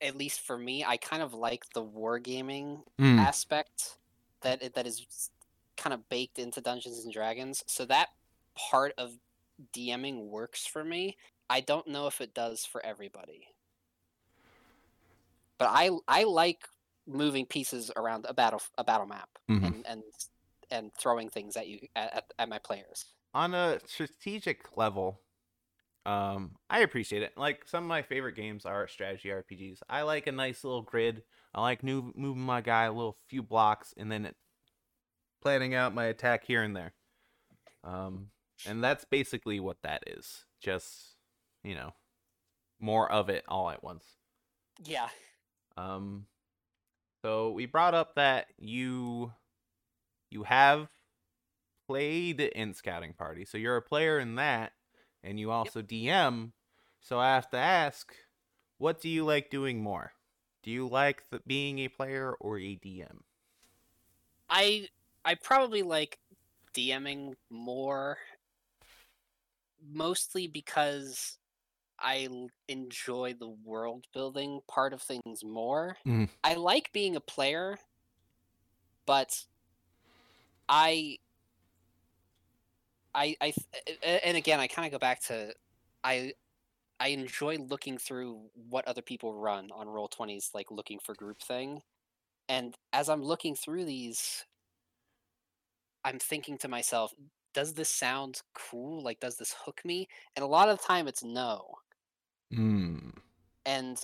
at least for me. I kind of like the wargaming Mm. aspect that that is kind of baked into Dungeons and Dragons. So that part of DMing works for me. I don't know if it does for everybody. But I I like moving pieces around a battle a battle map Mhm. and and and throwing things at you at, at my players. on a strategic level um i appreciate it. Like some of my favorite games are strategy rpgs i like a nice little grid. I like new moving my guy a little few blocks and then it, planning out my attack here and there. Um and that's basically what that is. Just you know more of it all at once. Yeah. Um, so we brought up that you you have played in Scouting Party, so you're a player in that, and you also DM. So I have to ask, what do you like doing more? Do you like the, being a player or a DM? I I probably like DMing more mostly because I enjoy the world building part of things more. Mhm. I like being a player, but I I I and again I kind of go back to I I enjoy looking through what other people run on Roll20's like looking for group thing. And as I'm looking through these I'm thinking to myself, does this sound cool? Like, does this hook me? And a lot of the time, it's no. Hmm. And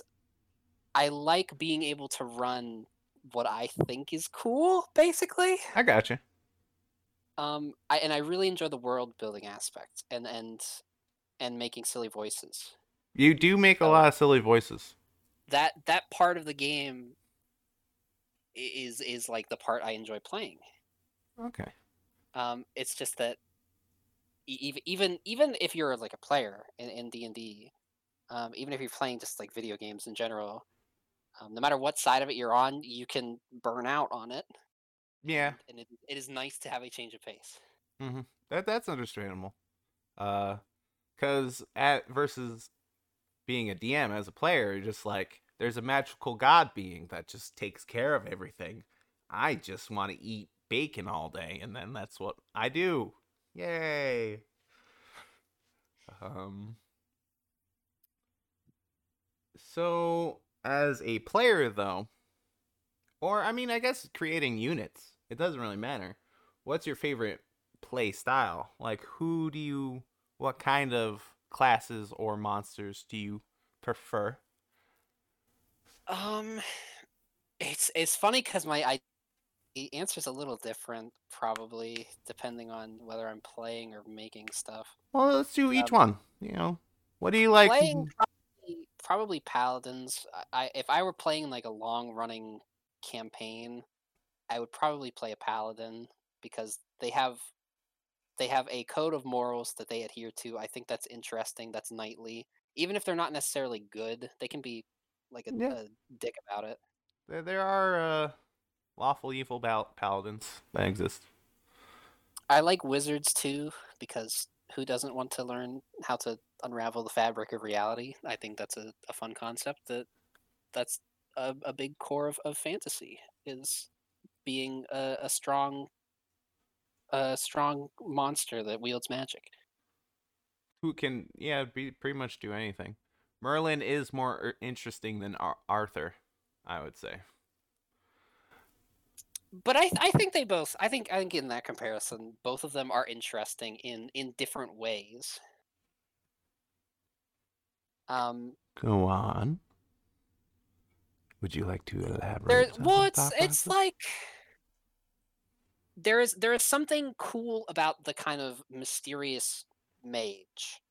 I like being able to run what I think is cool, basically. I gotcha. Um, I, and I really enjoy the world building aspect and and and making silly voices. You do make a lot of silly voices. That that part of the game is is like the part I enjoy playing. Okay. Um, it's just that even even even if you're like a player in in D and D, um, even if you're playing just like video games in general, um, no matter what side of it you're on, you can burn out on it. Yeah. and it, it is nice to have a change of pace. Mm-hmm. That that's understandable. Uh, cause at versus being a DM as a player, you're just like there's a magical god being that just takes care of everything. I just want to eat bacon all day, and then that's what I do. Yay! Um. So, as a player, though, or I mean, I guess creating units, it doesn't really matter. What's your favorite play style? Like, who do you, what kind of classes or monsters do you prefer? Um, it's it's funny because my I the answer's a little different, probably depending on whether I'm playing or making stuff. Well, let's do each Um, one. You know, what do you like? playing probably, probably paladins. I, I if I were playing like a long running campaign, I would probably play a paladin because they have they have a code of morals that they adhere to. I think that's interesting. That's knightly. Even if they're not necessarily good, they can be like a, Yeah. a dick about it. There, there are uh, lawful evil pal- paladins that exist. I like wizards too because who doesn't want to learn how to unravel the fabric of reality? I think that's a, a fun concept that that's a, a big core of, of fantasy is being a, a strong a strong monster that wields magic. Who can, yeah, be, pretty much do anything. Merlin is more er- interesting than Ar- Arthur, I would say. But I I think they both I think I think in that comparison both of them are interesting in in different ways. Um Go on. Would you like to elaborate? there well it's it's like there is there is something cool about the kind of mysterious mage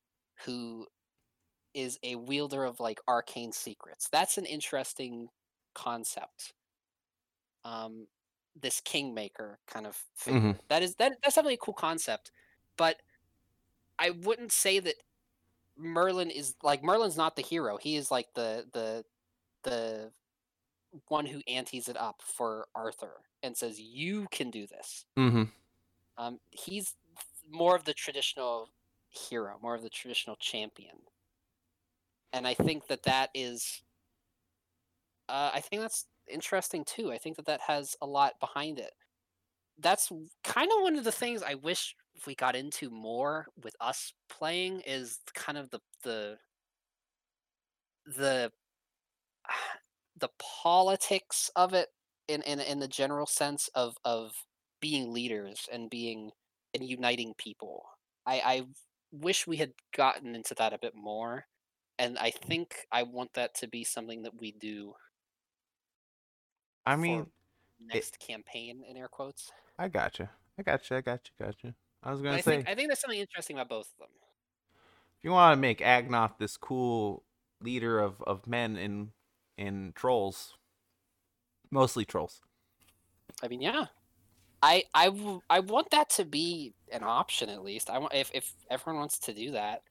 who is a wielder of like arcane secrets. That's an interesting concept. Um this kingmaker kind of figure. Mhm. that is that that's definitely a cool concept but i wouldn't say that merlin is like merlin's not the hero. He is like the the the one who antes it up for Arthur and says, "You can do this." Mm-hmm. Um, he's more of the traditional hero, more of the traditional champion, and I think that that is, uh, I think that's interesting too. I think that that has a lot behind it. That's kind of one of the things I wish we got into more with us playing is kind of the the the the politics of it in, in in the general sense of of being leaders and being and uniting people. I I wish we had gotten into that a bit more, and I think I want that to be something that we do I mean, next campaign in air quotes. I gotcha. I gotcha. I gotcha. Gotcha. I was gonna I say, think I think there's something interesting about both of them. if you want to make Agnoth this cool leader of, of men in in trolls, mostly trolls. I mean, yeah. I I w- I want that to be an option at least. I want if if everyone wants to do that.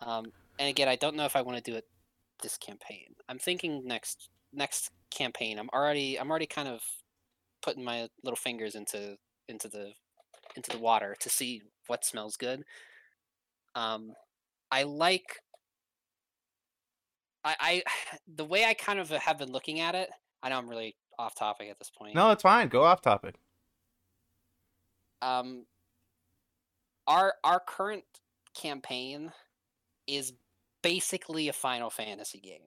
Um, and again, I don't know if I want to do it this campaign. I'm thinking next next campaign. I'm already I'm already kind of putting my little fingers into into the into the water to see what smells good. Um, I like I, I the way I kind of have been looking at it. I know I'm really off topic at this point. No, it's fine. Go off topic. um our our current campaign is basically a Final Fantasy game.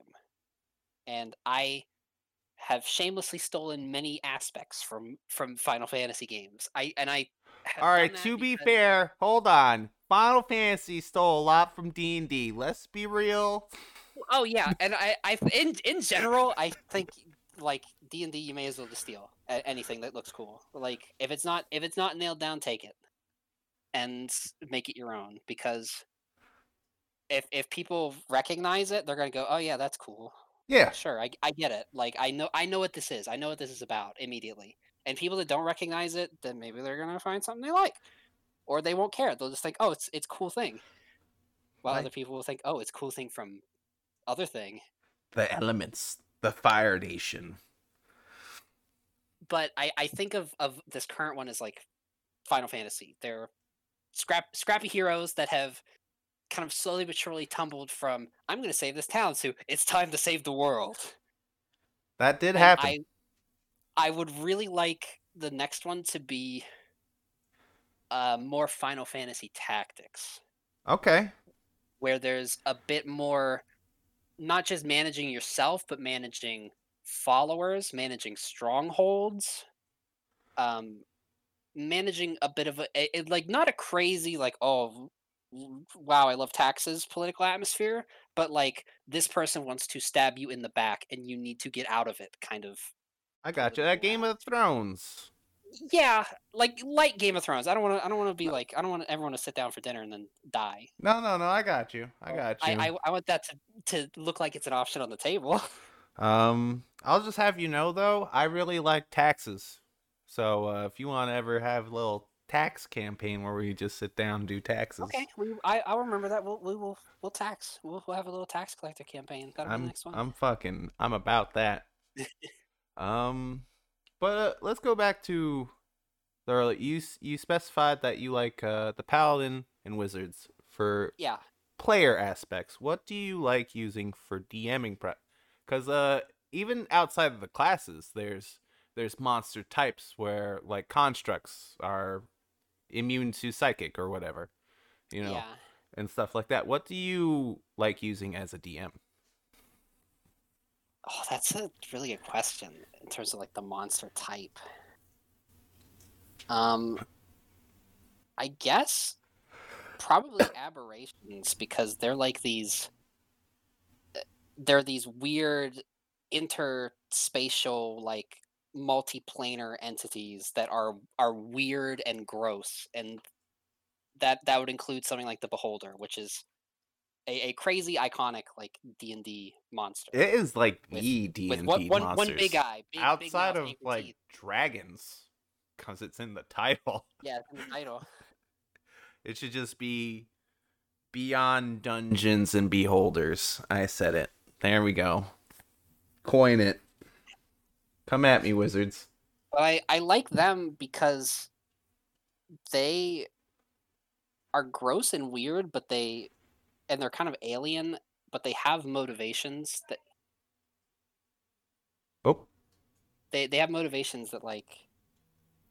And I have shamelessly stolen many aspects from from Final Fantasy games. I and I have All right. To be fair, hold on. Final Fantasy stole a lot from D and D. Let's be real. Oh yeah, and I I in in general I think like D and D you may as well just steal anything that looks cool. Like if it's not if it's not nailed down, take it and make it your own because if if people recognize it, they're gonna go, oh yeah, that's cool. Yeah. Sure, I, I get it. Like I know I know what this is. I know what this is about immediately. And people that don't recognize it, then maybe they're gonna find something they like, or they won't care. They'll just think, oh, it's it's cool thing. While other people will think, oh, it's cool thing from other thing. The elements, the fire nation. But I I think of of this current one as like Final Fantasy. They're scrap scrappy heroes that have kind of slowly but surely tumbled from I'm gonna save this town to it's time to save the world. That did And happen. I I would really like the next one to be uh, more Final Fantasy Tactics, Okay. where there's a bit more, not just managing yourself, but managing followers, managing strongholds, um, managing a bit of a, like not a crazy like oh wow I love taxes political atmosphere, but like this person wants to stab you in the back and you need to get out of it kind of I got you. That Game of Thrones. Yeah, like light Game of Thrones. I don't want to. I don't want to be like. I don't want everyone to sit down for dinner and then die. No, no, no. I got you. I got you. I, I, I want that to, to look like it's an option on the table. Um, I'll just have you know though, I really like taxes. So uh, if you want to ever have a little tax campaign where we just sit down and do taxes, okay, we, I I'll remember that. We'll we will we'll tax. We'll, we'll have a little tax collector campaign. That'll be the I'm next one. I'm fucking I'm about that. um, but uh, let's go back to the early. You you specified that you like uh the paladin and wizards for yeah, player aspects. What do you like using for DMing prep? Because uh, even outside of the classes, there's there's monster types where like constructs are immune to psychic or whatever, you know, yeah. and stuff like that. What do you like using as a DM? Oh, that's a really good question in terms of like the monster type. Um, I guess probably aberrations because they're like these. They're these weird interspatial like multiplanar entities that are are weird and gross and that that would include something like the beholder which is a, a crazy iconic like d&d monster It is like With- the D and one, D one, monsters one big eye, big, big outside mouth, of like teeth. dragons, because it's in the title. yeah, it's in the title. It should just be Beyond Dungeons and Beholders. I said it. There we go. Coin it. Come at me, wizards. But I, I like them because they are gross and weird, but they and they're kind of alien, but they have motivations that Oh, they, they have motivations that like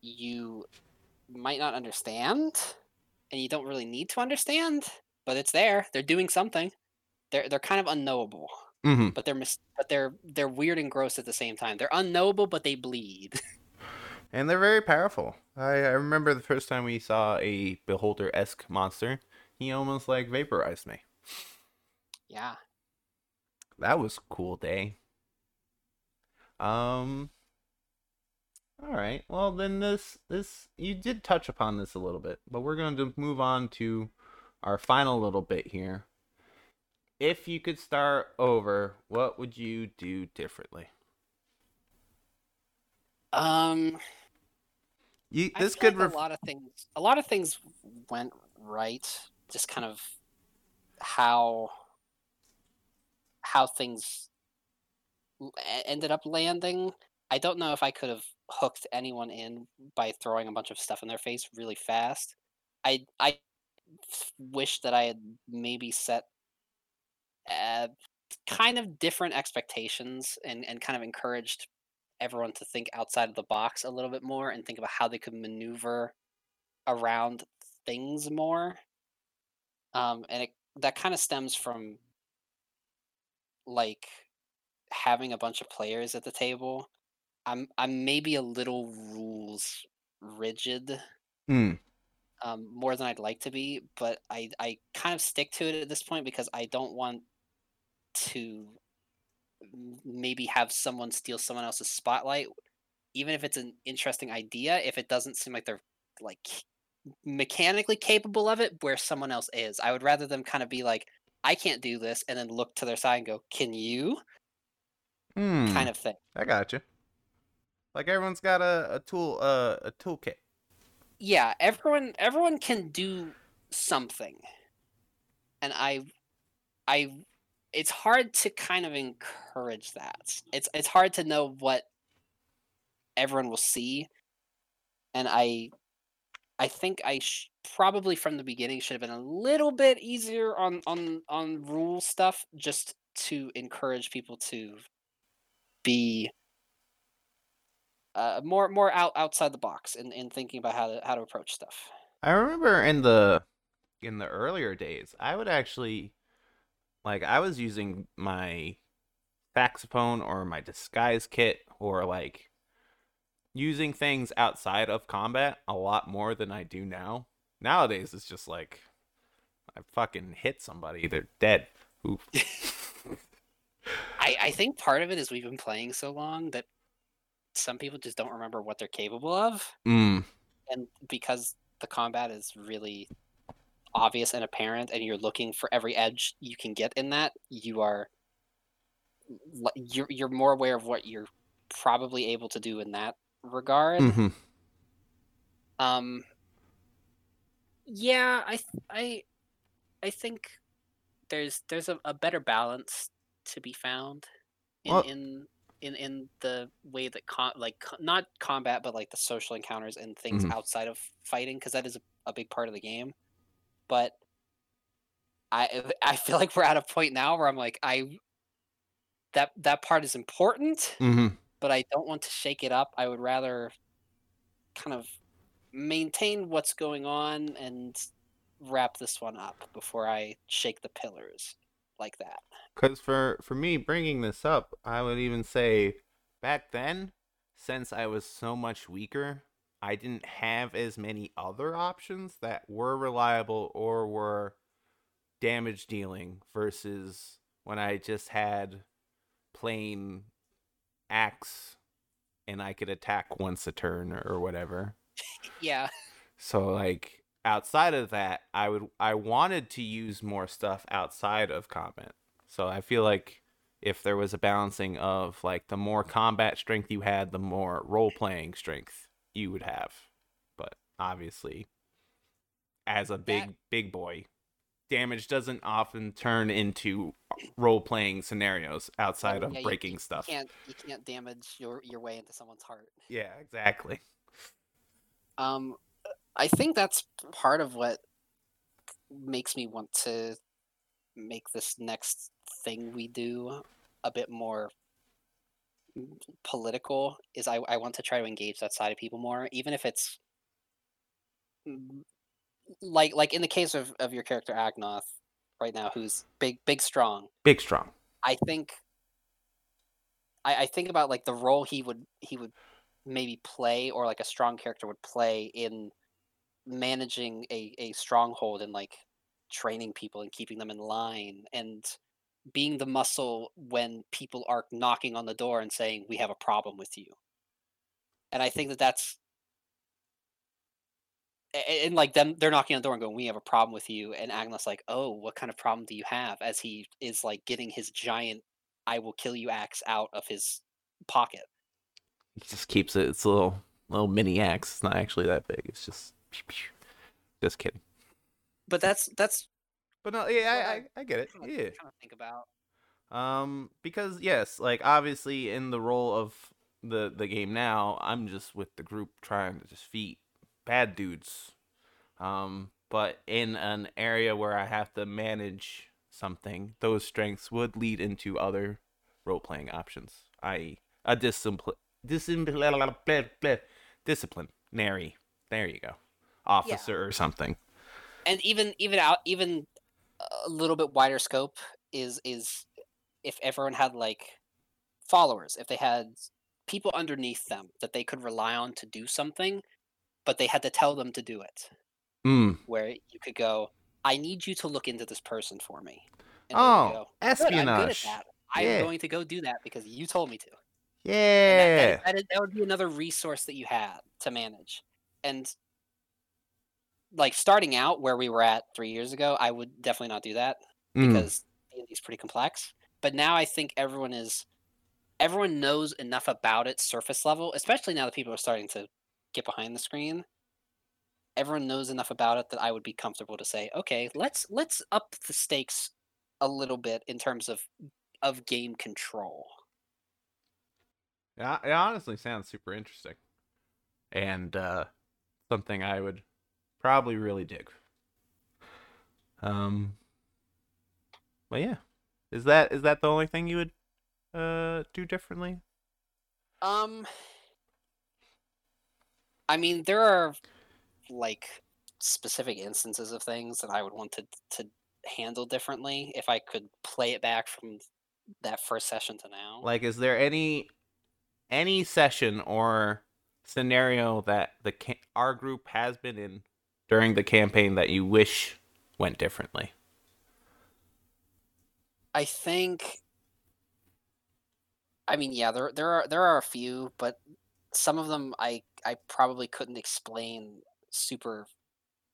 you might not understand and you don't really need to understand, but it's there. They're doing something. They're they're kind of unknowable. mm-hmm. but they're mis- but they're they're weird and gross at the same time. They're unknowable, but they bleed. and they're very powerful. I, I remember the first time we saw a Beholder esque monster, he almost like vaporized me. yeah, That was cool day. Um. All right. Well, then this this you did touch upon this a little bit, but we're going to move on to our final little bit here. If you could start over, what would you do differently? um, You I this feel could like ref- a lot of things. A lot of things went right. Just kind of how how things ended up landing. I don't know if I could have hooked anyone in by throwing a bunch of stuff in their face really fast. I I wish that I had maybe set uh, kind of different expectations and, and kind of encouraged everyone to think outside of the box a little bit more and think about how they could maneuver around things more. Um, and it, that kind of stems from like having a bunch of players at the table. I'm I'm maybe a little rules rigid Hmm. um, more than I'd like to be, but I I kind of stick to it at this point because I don't want to maybe have someone steal someone else's spotlight, even if it's an interesting idea. If it doesn't seem like they're like mechanically capable of it, where someone else is, I would rather them kind of be like, I can't do this, and then look to their side and go, Can you? Hmm. kind of thing. I got you. Like everyone's got a, a tool uh, a toolkit. Yeah, everyone everyone can do something. And I I it's hard to kind of encourage that. It's it's hard to know what everyone will see. And I I think I sh- probably from the beginning should have been a little bit easier on on on rule stuff just to encourage people to be uh, more more out outside the box in, in thinking about how to how to approach stuff. I remember in the in the earlier days, I would actually like I was using my saxophone or my disguise kit or like using things outside of combat a lot more than I do now. Nowadays it's just like I fucking hit somebody, they're dead. Oof. I, I think part of it is we've been playing so long that some people just don't remember what they're capable of, mm. and because the combat is really obvious and apparent, and you're looking for every edge you can get in that, you are you're you're more aware of what you're probably able to do in that regard. hmm Um. Yeah, I I I think there's there's a, a better balance to be found in Well- in in in the way that com- like not combat but like the social encounters and things Mhm. outside of fighting because that is a, a big part of the game. But I I feel like we're at a point now where I'm like I that that part is important hmm but I don't want to shake it up. I would rather kind of maintain what's going on and wrap this one up before I shake the pillars like that. Because for for me bringing this up, I would even say back then, since I was so much weaker, I didn't have as many other options that were reliable or were damage dealing versus when I just had plain axe and I could attack once a turn or, whatever. Yeah, So like outside of that, I would I wanted to use more stuff outside of combat. So I feel like if there was a balancing of like the more combat strength you had, the more role playing strength you would have. But obviously as a big That- big boy, damage doesn't often turn into role playing scenarios outside of yeah, you- breaking you stuff. can't you can't damage your your way into someone's heart. Yeah, exactly. Um, I think that's part of what makes me want to make this next thing we do a bit more political. Is I I want to try to engage that side of people more, even if it's like like in the case of of your character Agnoth right now, who's big big strong. Big strong. I think I, I think about like the role he would he would maybe play or like a strong character would play in managing a, a stronghold and like training people and keeping them in line and being the muscle when people are knocking on the door and saying we have a problem with you and i think that that's and like them they're knocking on the door and going we have a problem with you and Agnoth's like oh what kind of problem do you have as he is like getting his giant i will kill you axe out of his pocket He just keeps it. It's a little little mini axe. It's not actually that big. It's just just kidding. but that's that's But no, yeah, I, I, I get it. kind of, Yeah. kind of think about Um, because yes, like obviously in the role of the the game now, I'm just with the group trying to defeat bad dudes. Um, but in an area where I have to manage something, those strengths would lead into other role playing options, i.e., a discipline, discipline, disciplinary. There you go, officer or something. and even even out even a little bit wider scope is is if everyone had like followers if they had people underneath them that they could rely on to do something but they had to tell them to do it Mm. where you could go i need you to look into this person for me and Oh, go, "Good, i'm good at espionage. that i'm Yeah. going to go do that because you told me to Yeah. that, that, that, that would be another resource that you had to manage. And like starting out where we were at three years ago, I would definitely not do that Mm. because D&D pretty complex. But now I think everyone is everyone knows enough about it surface level, especially now that people are starting to get behind the screen. Everyone knows enough about it that I would be comfortable to say, okay, let's let's up the stakes a little bit in terms of of game control. Yeah, it honestly sounds super interesting, and uh, something I would probably really dig. Um, but yeah, is that is that the only thing you would uh do differently? Um, I mean, there are like specific instances of things that I would want to to handle differently if I could play it back from that first session to now. Like, is there any any session or scenario that the ca- our group has been in during the campaign that you wish went differently? I think. I mean, yeah, there there are there are a few, but some of them I I probably couldn't explain super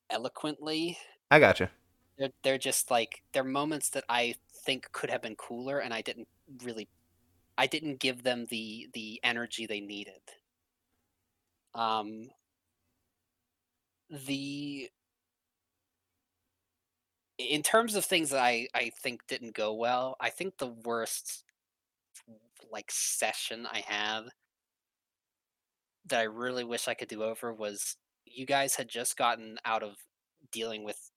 eloquently. I gotcha. They're they're just like they're moments that I think could have been cooler, and I didn't really, I didn't give them the the energy they needed. Um, the in terms of things that I I think didn't go well, I think the worst like session I had that I really wish I could do over was you guys had just gotten out of dealing with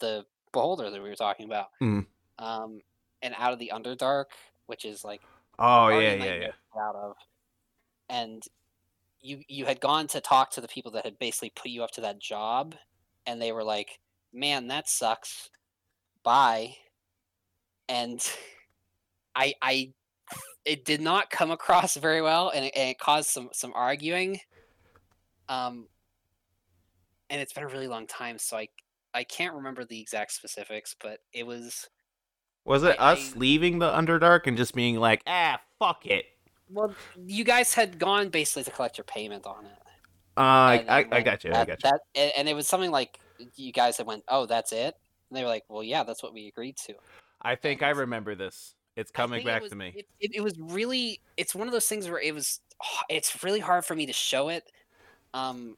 the beholder that we were talking about, Mhm. um, and out of the Underdark, which is like Oh yeah, yeah, yeah. out of, and you you had gone to talk to the people that had basically put you up to that job, and they were like, "Man, that sucks. Bye." And I I it did not come across very well, and it, and it caused some some arguing. Um, and it's been a really long time, so I I can't remember the exact specifics, but it was Was it I- us I- leaving the Underdark and just being like, ah, fuck it? well, you guys had gone basically to collect your payment on it. Uh, I, And I, got you. I got you. That, and and it was something like you guys had went, "Oh, that's it," and they were like, "Well, yeah, that's what we agreed to." I think I remember this. It's coming think it back was- to me. It, it, it was really, it's one of those things where it was, it's really hard for me to show it, um,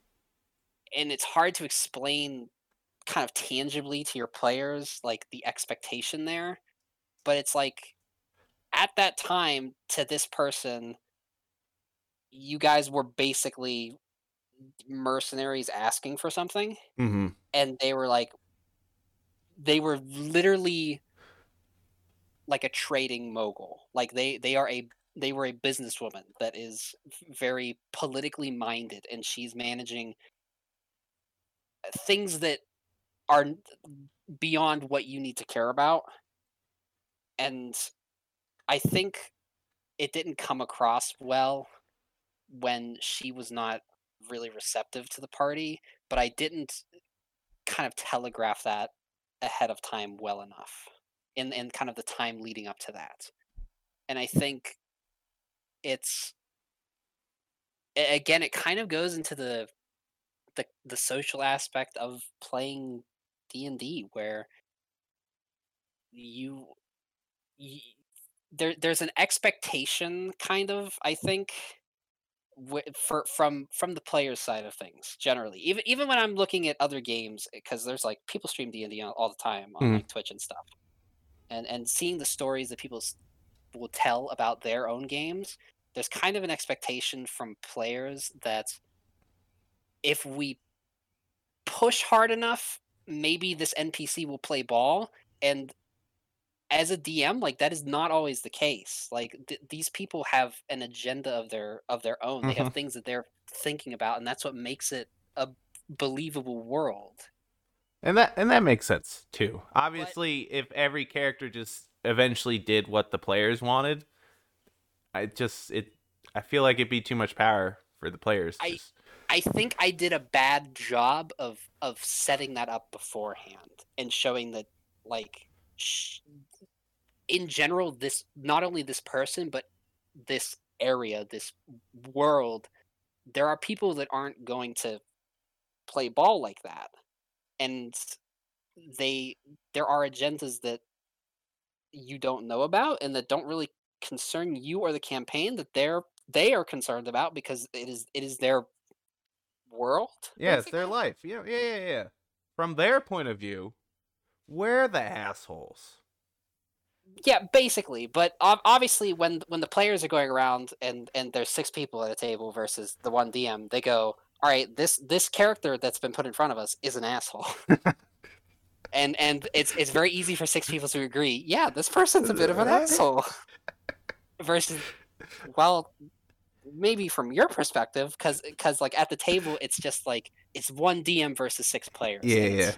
and it's hard to explain kind of tangibly to your players like the expectation there, but it's like at that time to this person, you guys were basically mercenaries asking for something Mm-hmm. and they were like they were literally like a trading mogul like they they are a they were a businesswoman that is very politically minded and she's managing uh, things that are beyond what you need to care about. And i think it didn't come across well when she was not really receptive to the party but i didn't kind of telegraph that ahead of time well enough in in kind of the time leading up to that. And i think it's again it kind of goes into the the the social aspect of playing D&D where you, y there there's an expectation kind of I think for from from the player's side of things generally. Even even when i'm looking at other games because there's like people stream d&d all the time on Mhm. like twitch and stuff and and seeing the stories that people will tell about their own games there's kind of an expectation from players that if we push hard enough maybe this npc will play ball. And as a dm like that is not always the case. Like th- these people have an agenda of their of their own. They have mm-hmm. things that they're thinking about and that's what makes it a believable world And that and that makes sense too. Obviously, if every character just eventually did what the players wanted, I just it I feel like it'd be too much power for the players. I- just- I think I did a bad job of of setting that up beforehand and showing that like sh- in general this not only this person but this area this world there are people that aren't going to play ball like that and they there are agendas that you don't know about and that don't really concern you or the campaign that they're they are concerned about because it is it is their world. Yeah, it's their life. Yeah, yeah, yeah, yeah. From their point of view, we're the assholes. Yeah, basically. But obviously, when when the players are going around and and there's six people at a table versus the one DM, they go, "All right, this this character that's been put in front of us is an asshole." and and it's it's very easy for six people to agree. Yeah, this person's a bit of an asshole. versus, well, maybe from your perspective, because because like at the table, it's just like it's one DM versus six players. Yeah, yeah.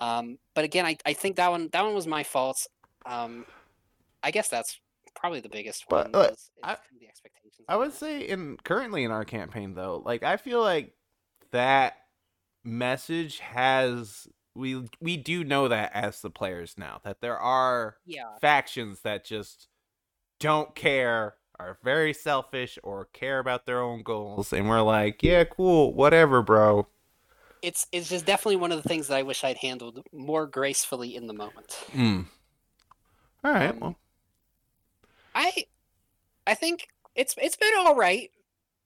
Um, but again, I, I think that one that one was my fault. Um, I guess that's probably the biggest But, one. look, is- is I- the expectations. I would it. say in currently in our campaign though, like I feel like that message has we we do know that as the players now that there are yeah, factions that just don't care, are very selfish or care about their own goals and we're like, yeah, cool, whatever, bro. it's it's just definitely one of the things that I wish I'd handled more gracefully in the moment. Hmm. All right. Um, well, I I think it's it's been all right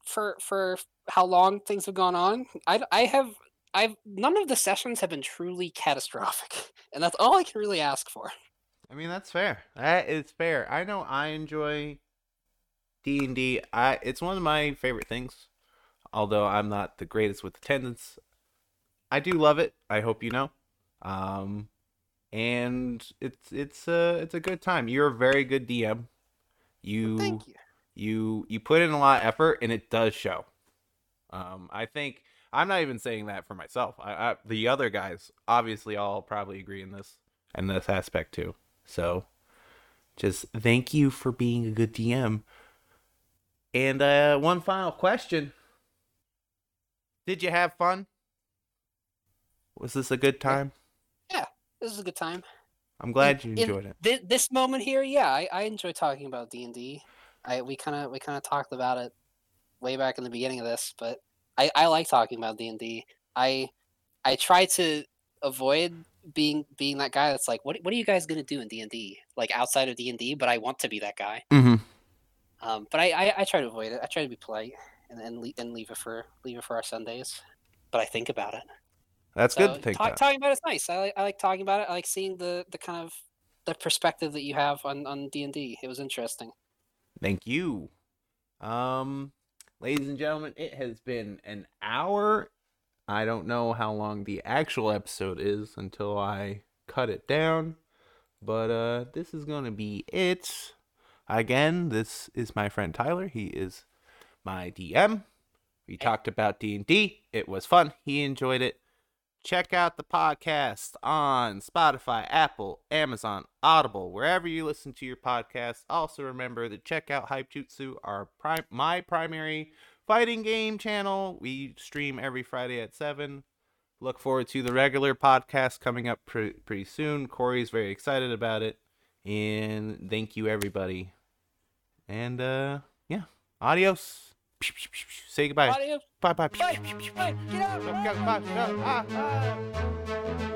for for how long things have gone on. I I have I've none of the sessions have been truly catastrophic, and that's all I can really ask for. I mean that's fair. That is fair. I know I enjoy D and D. I it's one of my favorite things. Although I'm not the greatest with attendance, I do love it. I hope you know. Um, and it's it's a it's a good time. You're a very good DM. You Thank you. you. you put in a lot of effort and it does show. Um i think i'm not even saying that for myself. I, I the other guys obviously all probably agree in this and this aspect too. So just thank you for being a good dm and uh one final question. Did you have fun? Was this a good time? Yeah, This is a good time. I'm glad you in- enjoyed it This, this moment here, yeah, I, I enjoy talking about D and D. I we kind of we kind of talked about it way back in the beginning of this, but I, I like talking about D and D. I I try to avoid being being that guy that's like, what what are you guys gonna do in D and D? Like outside of D and D, but I want to be that guy. mm-hmm Um, but I, I, I try to avoid it. I try to be polite and and, leave, and leave it for leave it for our Sundays. But I think about it. That's So good to think talk, about. talking about it's nice. I like I like talking about it. I like seeing the the kind of the perspective that you have on on D and D. It was interesting. Thank you. Um, ladies and gentlemen, it has been an hour. I don't know how long the actual episode is until I cut it down, but uh, this is gonna be it. Again, this is my friend Tyler. He is my DM. We talked about D and D. It was fun. He enjoyed it. Check out the podcast on Spotify, Apple, Amazon, Audible, wherever you listen to your podcast. Also remember to check out Hype Jutsu, our my primary fighting game channel. We stream every Friday at 7. Look forward to the regular podcast coming up pre- pretty soon. Corey's very excited about it. And thank you everybody. And uh yeah, adios. Say goodbye. Audio, Bye bye. bye, bye, get out. Go, go, bye, go. Ah, ah.